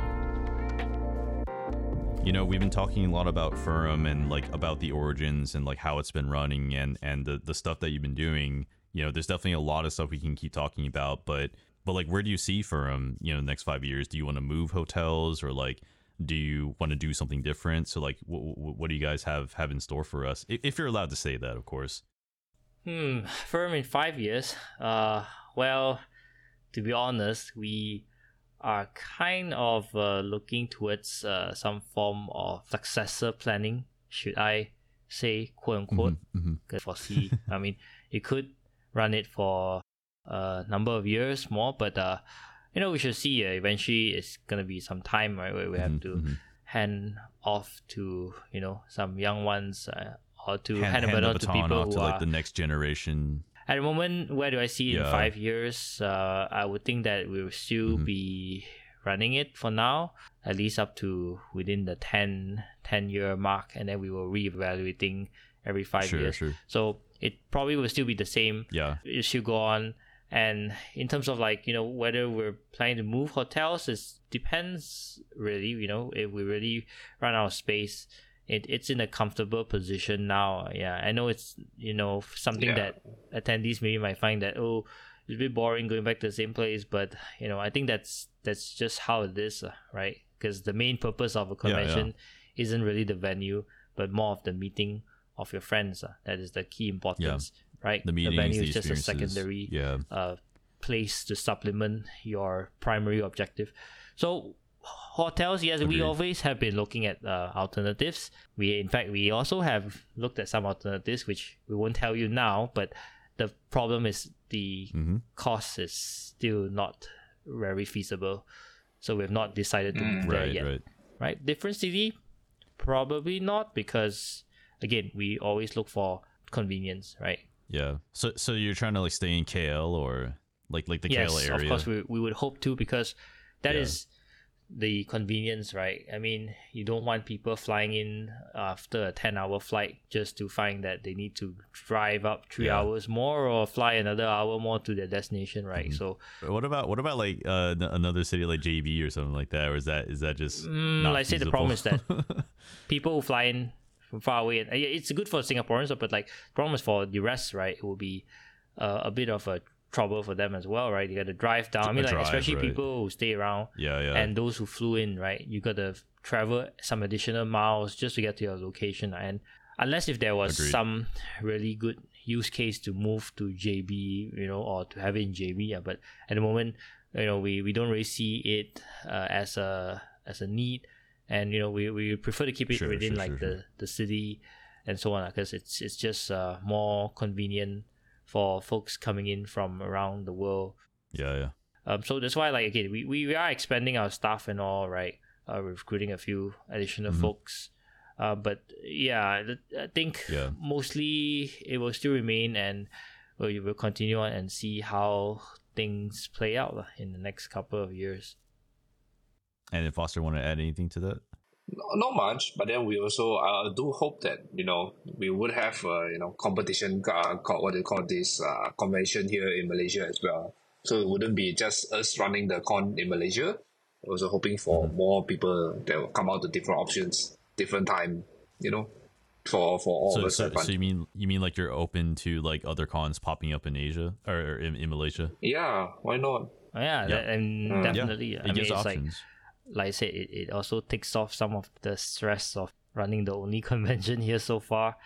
You know, we've been talking a lot about Furum and like about the origins and like how it's been running and and the the stuff that you've been doing. You know, there's definitely a lot of stuff we can keep talking about, but but like where do you see Furum, you know, the next 5 years? Do you want to move hotels or like do you want to do something different? So like what what do you guys have have in store for us? If, if you're allowed to say that, of course. Hmm, (sighs) Furum in five years. Uh, well, to be honest, we are kind of uh, looking towards uh, some form of successor planning. Should I say, quote unquote? Mhm, mhm. Could foresee. I mean, it could run it for a number of years more. But uh, you know, we should see. Uh, eventually, it's gonna be some time, right, where we have Mhm, to mhm. hand off to you know some young ones, uh, or to hand, hand, hand the to people off who to are like the next generation. at the moment, where do I see it in five years? Uh, I would think that we will still Mhm. be running it for now, at least up to within the 10, 10 year mark, and then we will reevaluating every five sure, years. sure. So it probably will still be the same. Yeah, It should go on. And in terms of like, you know, whether we're planning to move hotels, it depends really, you know, if we really run out of space. It, it's in a comfortable position now. Yeah, I know it's you know something Yeah. that attendees maybe might find that oh it's a bit boring going back to the same place, but you know I think that's that's just how it is, uh, right? Because the main purpose of a Yeah, yeah. convention isn't really the venue, but more of the meeting of your friends. Uh, that is the key importance, right? the meetings, venue the is just a secondary Yeah, uh, place to supplement your primary objective. So hotels, yes, we always have been looking at uh, alternatives. We, in fact, we also have looked at some alternatives, which we won't tell you now. But the problem is the hmm cost is still not very feasible. So we've not decided to Mm. move there right, yet right. right? Different city? Probably not because again, we always look for convenience, right? Yeah. So, so you're trying to like stay in KL or like like the yes, KL area? Yes, of course we, we would hope to because that Yeah. is the convenience, right? I mean, you don't want people flying in after a 10 hour flight just to find that they need to drive up three Yeah. hours more or fly another hour more to their destination, right? Mhm. So, What about what about like uh, another city like JB or something like that? Or is that is that just Mm, like I say, the problem is that (laughs) people who fly in from far away, and yeah, it's good for Singaporeans, but like the problem is for the rest, right? It will be uh, a bit of a trouble for them as well, right? You got to drive down. I mean, like drive, especially right. people who stay around yeah, yeah, and those who flew in, right? You got to travel some additional miles just to get to your location, and unless if there was Agreed. some really good use case to move to JB, you know, or to have it in JB, yeah. But at the moment, you know, we, we don't really see it uh, as a as a need, and you know, we, we prefer to keep it Sure, within sure, like sure, the, the city and so on, because it's it's just uh, more convenient for folks coming in from around the world yeah, yeah. um, so that's why, like again, we, we, are expanding our staff and all, right? Uh, recruiting a few additional Mhm. folks. Uh, but yeah, I think Yeah. mostly it will still remain, and we will continue on and see how things play out in the next couple of years. And if Foster want to add anything to that? Not much, but then we also uh, do hope that you know we would have uh, you know competition uh, called what they call this uh, convention here in Malaysia as well. So it wouldn't be just us running the con in Malaysia. We're Also hoping for more people that will come out to different options, different time. You know, for for all of so, us. so, so you mean you mean like you're open to like other cons popping up in Asia or, or in, in Malaysia? yeah, why not? Oh, yeah, Yeah. that- and Mm. definitely. yeah, I it mean, gives it's options. like I said, it, it also takes off some of the stress of running the only (laughs) convention here so far.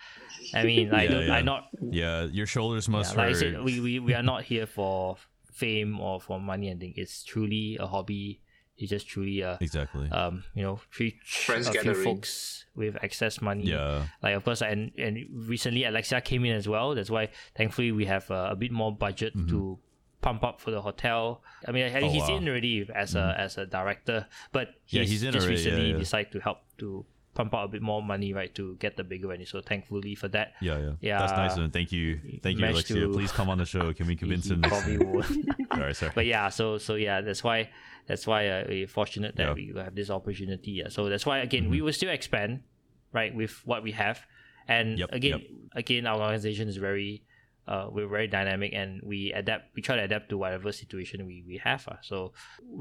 I mean, I Yeah, don't, yeah. I not yeah, your shoulders must Yeah, like I said, we, we, we are not here for fame or for money I think It's truly a hobby. It's just truly a exactly. um you know three Friends a few folks with excess money. yeah, Like of course, and and recently Alexia came in as well. That's why thankfully we have uh, a bit more budget to pump up for the hotel. I mean, Mm-hmm. Oh, he's wow. Mm-hmm. in already as a as a director, but Yeah, he's, he's in just already, recently yeah. decided to help to pump out a bit more money, right, to get the bigger venue. So thankfully for that, yeah, yeah, Yeah. That's nice him. Thank you, thank you, Alexia. to- Please come on the show. Can we (laughs) convince he him? probably (laughs) sorry, sorry. but yeah so so yeah that's why that's why uh, we're fortunate that Yeah. we have this opportunity yeah. so that's why again we will still expand right with what we have and Yep, again yep. again our organization is very uh, we're very dynamic and we adapt we try to adapt to whatever situation we, we have uh. so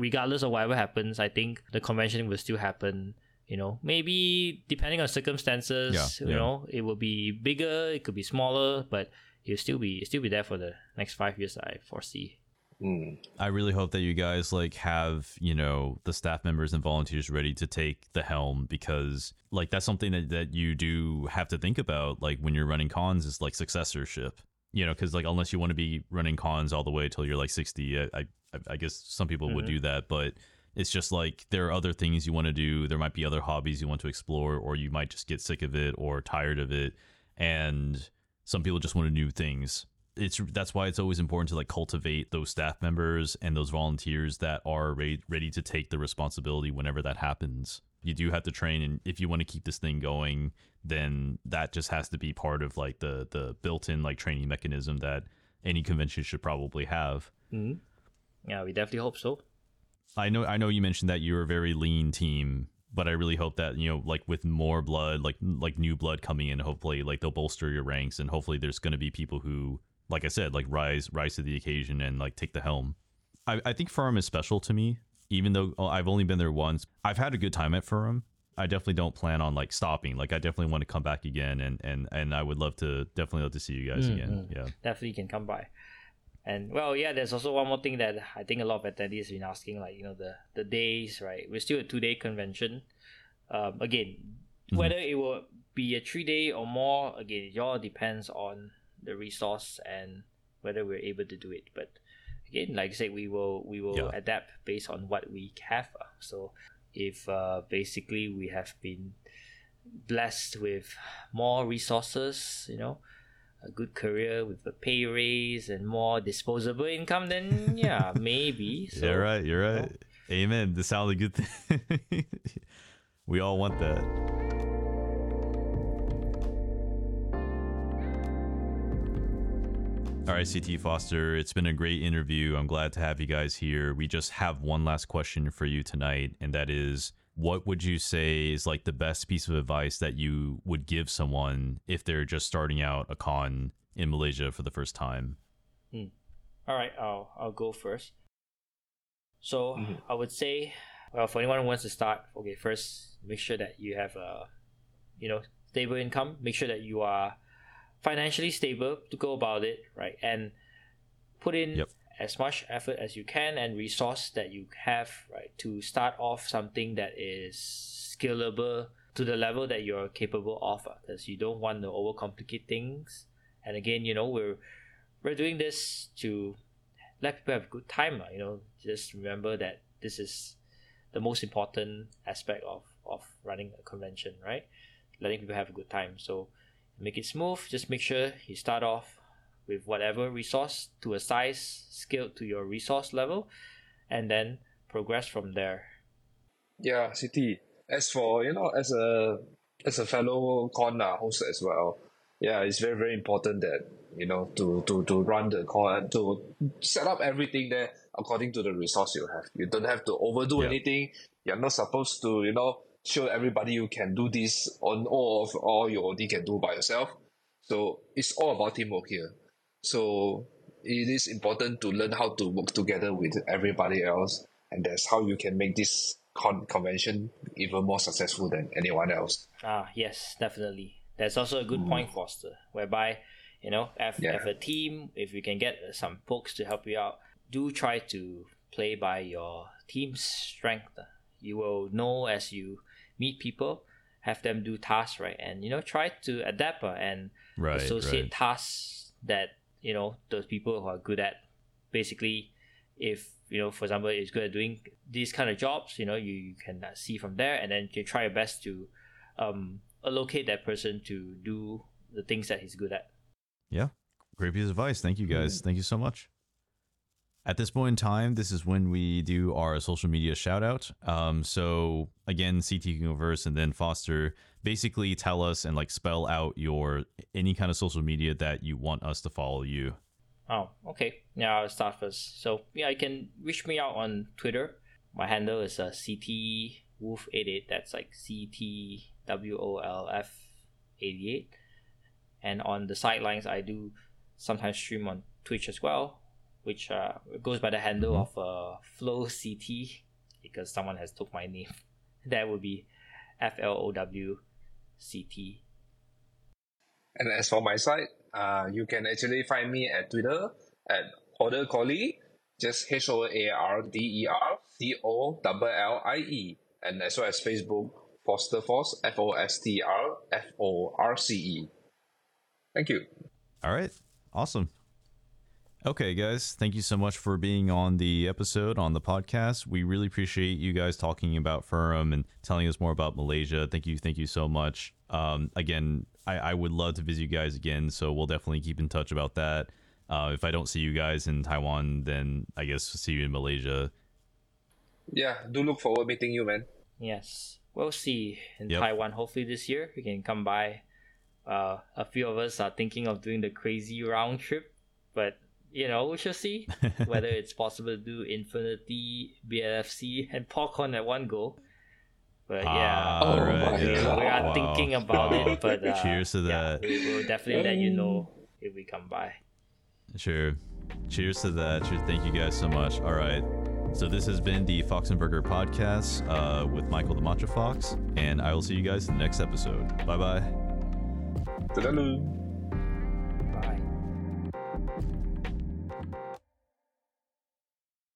regardless of whatever happens i think the convention will still happen you know maybe depending on circumstances Yeah, you yeah. know it will be bigger it could be smaller but it'll still be it'll still be there for the next five years i foresee Mm. I really hope that you guys like have, you know, the staff members and volunteers ready to take the helm because like that's something that, that you do have to think about like when you're running cons is like successorship. You know, because like unless you want to be running cons all the way till you're like 60, I I, I guess some people would Mhm. do that, but it's just like there are other things you want to do. There might be other hobbies you want to explore, or you might just get sick of it or tired of it. And some people just want to do things it's that's why it's always important to like cultivate those staff members and those volunteers that are ready, ready to take the responsibility whenever that happens you do have to train and if you want to keep this thing going then that just has to be part of like the the built-in like training mechanism that any convention should probably have mm-hmm. yeah we definitely hope so i know i know you mentioned that you're a very lean team but I really hope that you know, like with more blood, like like new blood coming in, hopefully, like they'll bolster your ranks, and hopefully, there's going to be people who, like I said, like rise rise to the occasion and like take the helm. I, I think Furum is special to me, even though oh, I've only been there once. I've had a good time at Furum. I definitely don't plan on like stopping. Like I definitely want to come back again, and and and I would love to definitely love to see you guys mm-hmm. again. Yeah, definitely can come by. And well, yeah, there's also one more thing that I think a lot of attendees have been asking, like you know the the days, right? We're still a two day convention. Um, again, mm-hmm. whether it will be a three day or more, again, it all depends on the resource and whether we're able to do it. But again, like I said, we will we will yeah. adapt based on what we have. So if uh, basically we have been blessed with more resources, you know, a good career with a pay raise and more disposable income, then (laughs) yeah, maybe. So, you're right. You're right. You know. Amen. This sounds a good thing. (laughs) we all want that. All right, CT Foster, it's been a great interview. I'm glad to have you guys here. We just have one last question for you tonight, and that is what would you say is like the best piece of advice that you would give someone if they're just starting out a con in Malaysia for the first time? Hmm. All right, I'll I'll go first. So mm-hmm. I would say, well, for anyone who wants to start, okay, first make sure that you have a, you know, stable income. Make sure that you are financially stable to go about it, right? And put in yep. as much effort as you can and resource that you have right to start off something that is scalable to the level that you're capable of because uh, you don't want to overcomplicate things. And again you know we're we're doing this to let people have a good time uh, you know just remember that this is the most important aspect of of running a convention right? Letting people have a good time. So make it smooth just make sure you start off with whatever resource to a size scaled to your resource level and then progress from there. Yeah, CT. As for, you know, as a as a fellow con uh, host as well, yeah, it's very, very important that, you know, to, to, to run the con to set up everything there according to the resource you have. You don't have to overdo yeah. anything. You're not supposed to, you know, show everybody you can do this on all of all you only can do by yourself. So it's all about teamwork here. So it is important to learn how to work together with everybody else, and that's how you can make this con- convention even more successful than anyone else. Ah, yes, definitely. That's also a good mm. point, Foster, whereby you know, if, yeah. if a team, if you can get some folks to help you out, do try to play by your team's strength. You will know as you meet people, have them do tasks right, and you know, try to adapt uh, and right, associate right. tasks that you know those people who are good at. Basically if you know for example is good at doing these kind of jobs you know you, you can uh, see from there and then you try your best to um, allocate that person to do the things that he's good at. Yeah. Great piece of advice. Thank you guys. Mm. thank you so much at this point in time, this is when we do our social media shout out. Um, so again, CT Universe and then Foster basically tell us and like spell out your any kind of social media that you want us to follow you. Oh, okay. Now I'll start first. So yeah, you can reach me out on Twitter. My handle is uh, CT Wolf 88. That's like C T W O L F 88. And on the sidelines, I do sometimes stream on Twitch as well which uh, goes by the handle mm-hmm. of uh, Flow CT because someone has took my name. (laughs) That would be F L O W C T. And as for my side, uh, you can actually find me at Twitter at Hoarder Collie, just H O A R D E R C O L L I E, and as well as Facebook Foster Force F O S T R F O R C E. Thank you. All right. Awesome. Okay, guys, thank you so much for being on the episode on the podcast. We really appreciate you guys talking about Furum and telling us more about Malaysia. Thank you, thank you so much. Um, again, I, I would love to visit you guys again, so we'll definitely keep in touch about that. Uh, if I don't see you guys in Taiwan, then I guess we'll see you in Malaysia. Yeah, do look forward meeting you, man. Yes, we'll see in Yep. Taiwan. Hopefully this year we can come by. Uh, a few of us are thinking of doing the crazy round trip, but you know we shall see whether it's possible to do Infurnity, BLFC, and Popcorn at one go. But yeah, Ah, Oh right, my yeah. God. we are Wow. thinking about Wow. it. (laughs) But uh, Cheers to yeah, that. we will definitely let you know if we come by. Sure. Cheers to that. Sure. Thank you guys so much. All right. So this has been the Fox and Burger podcast uh, with Michael the Matcha Fox, and I will see you guys in the next episode. Bye bye. Toodaloo.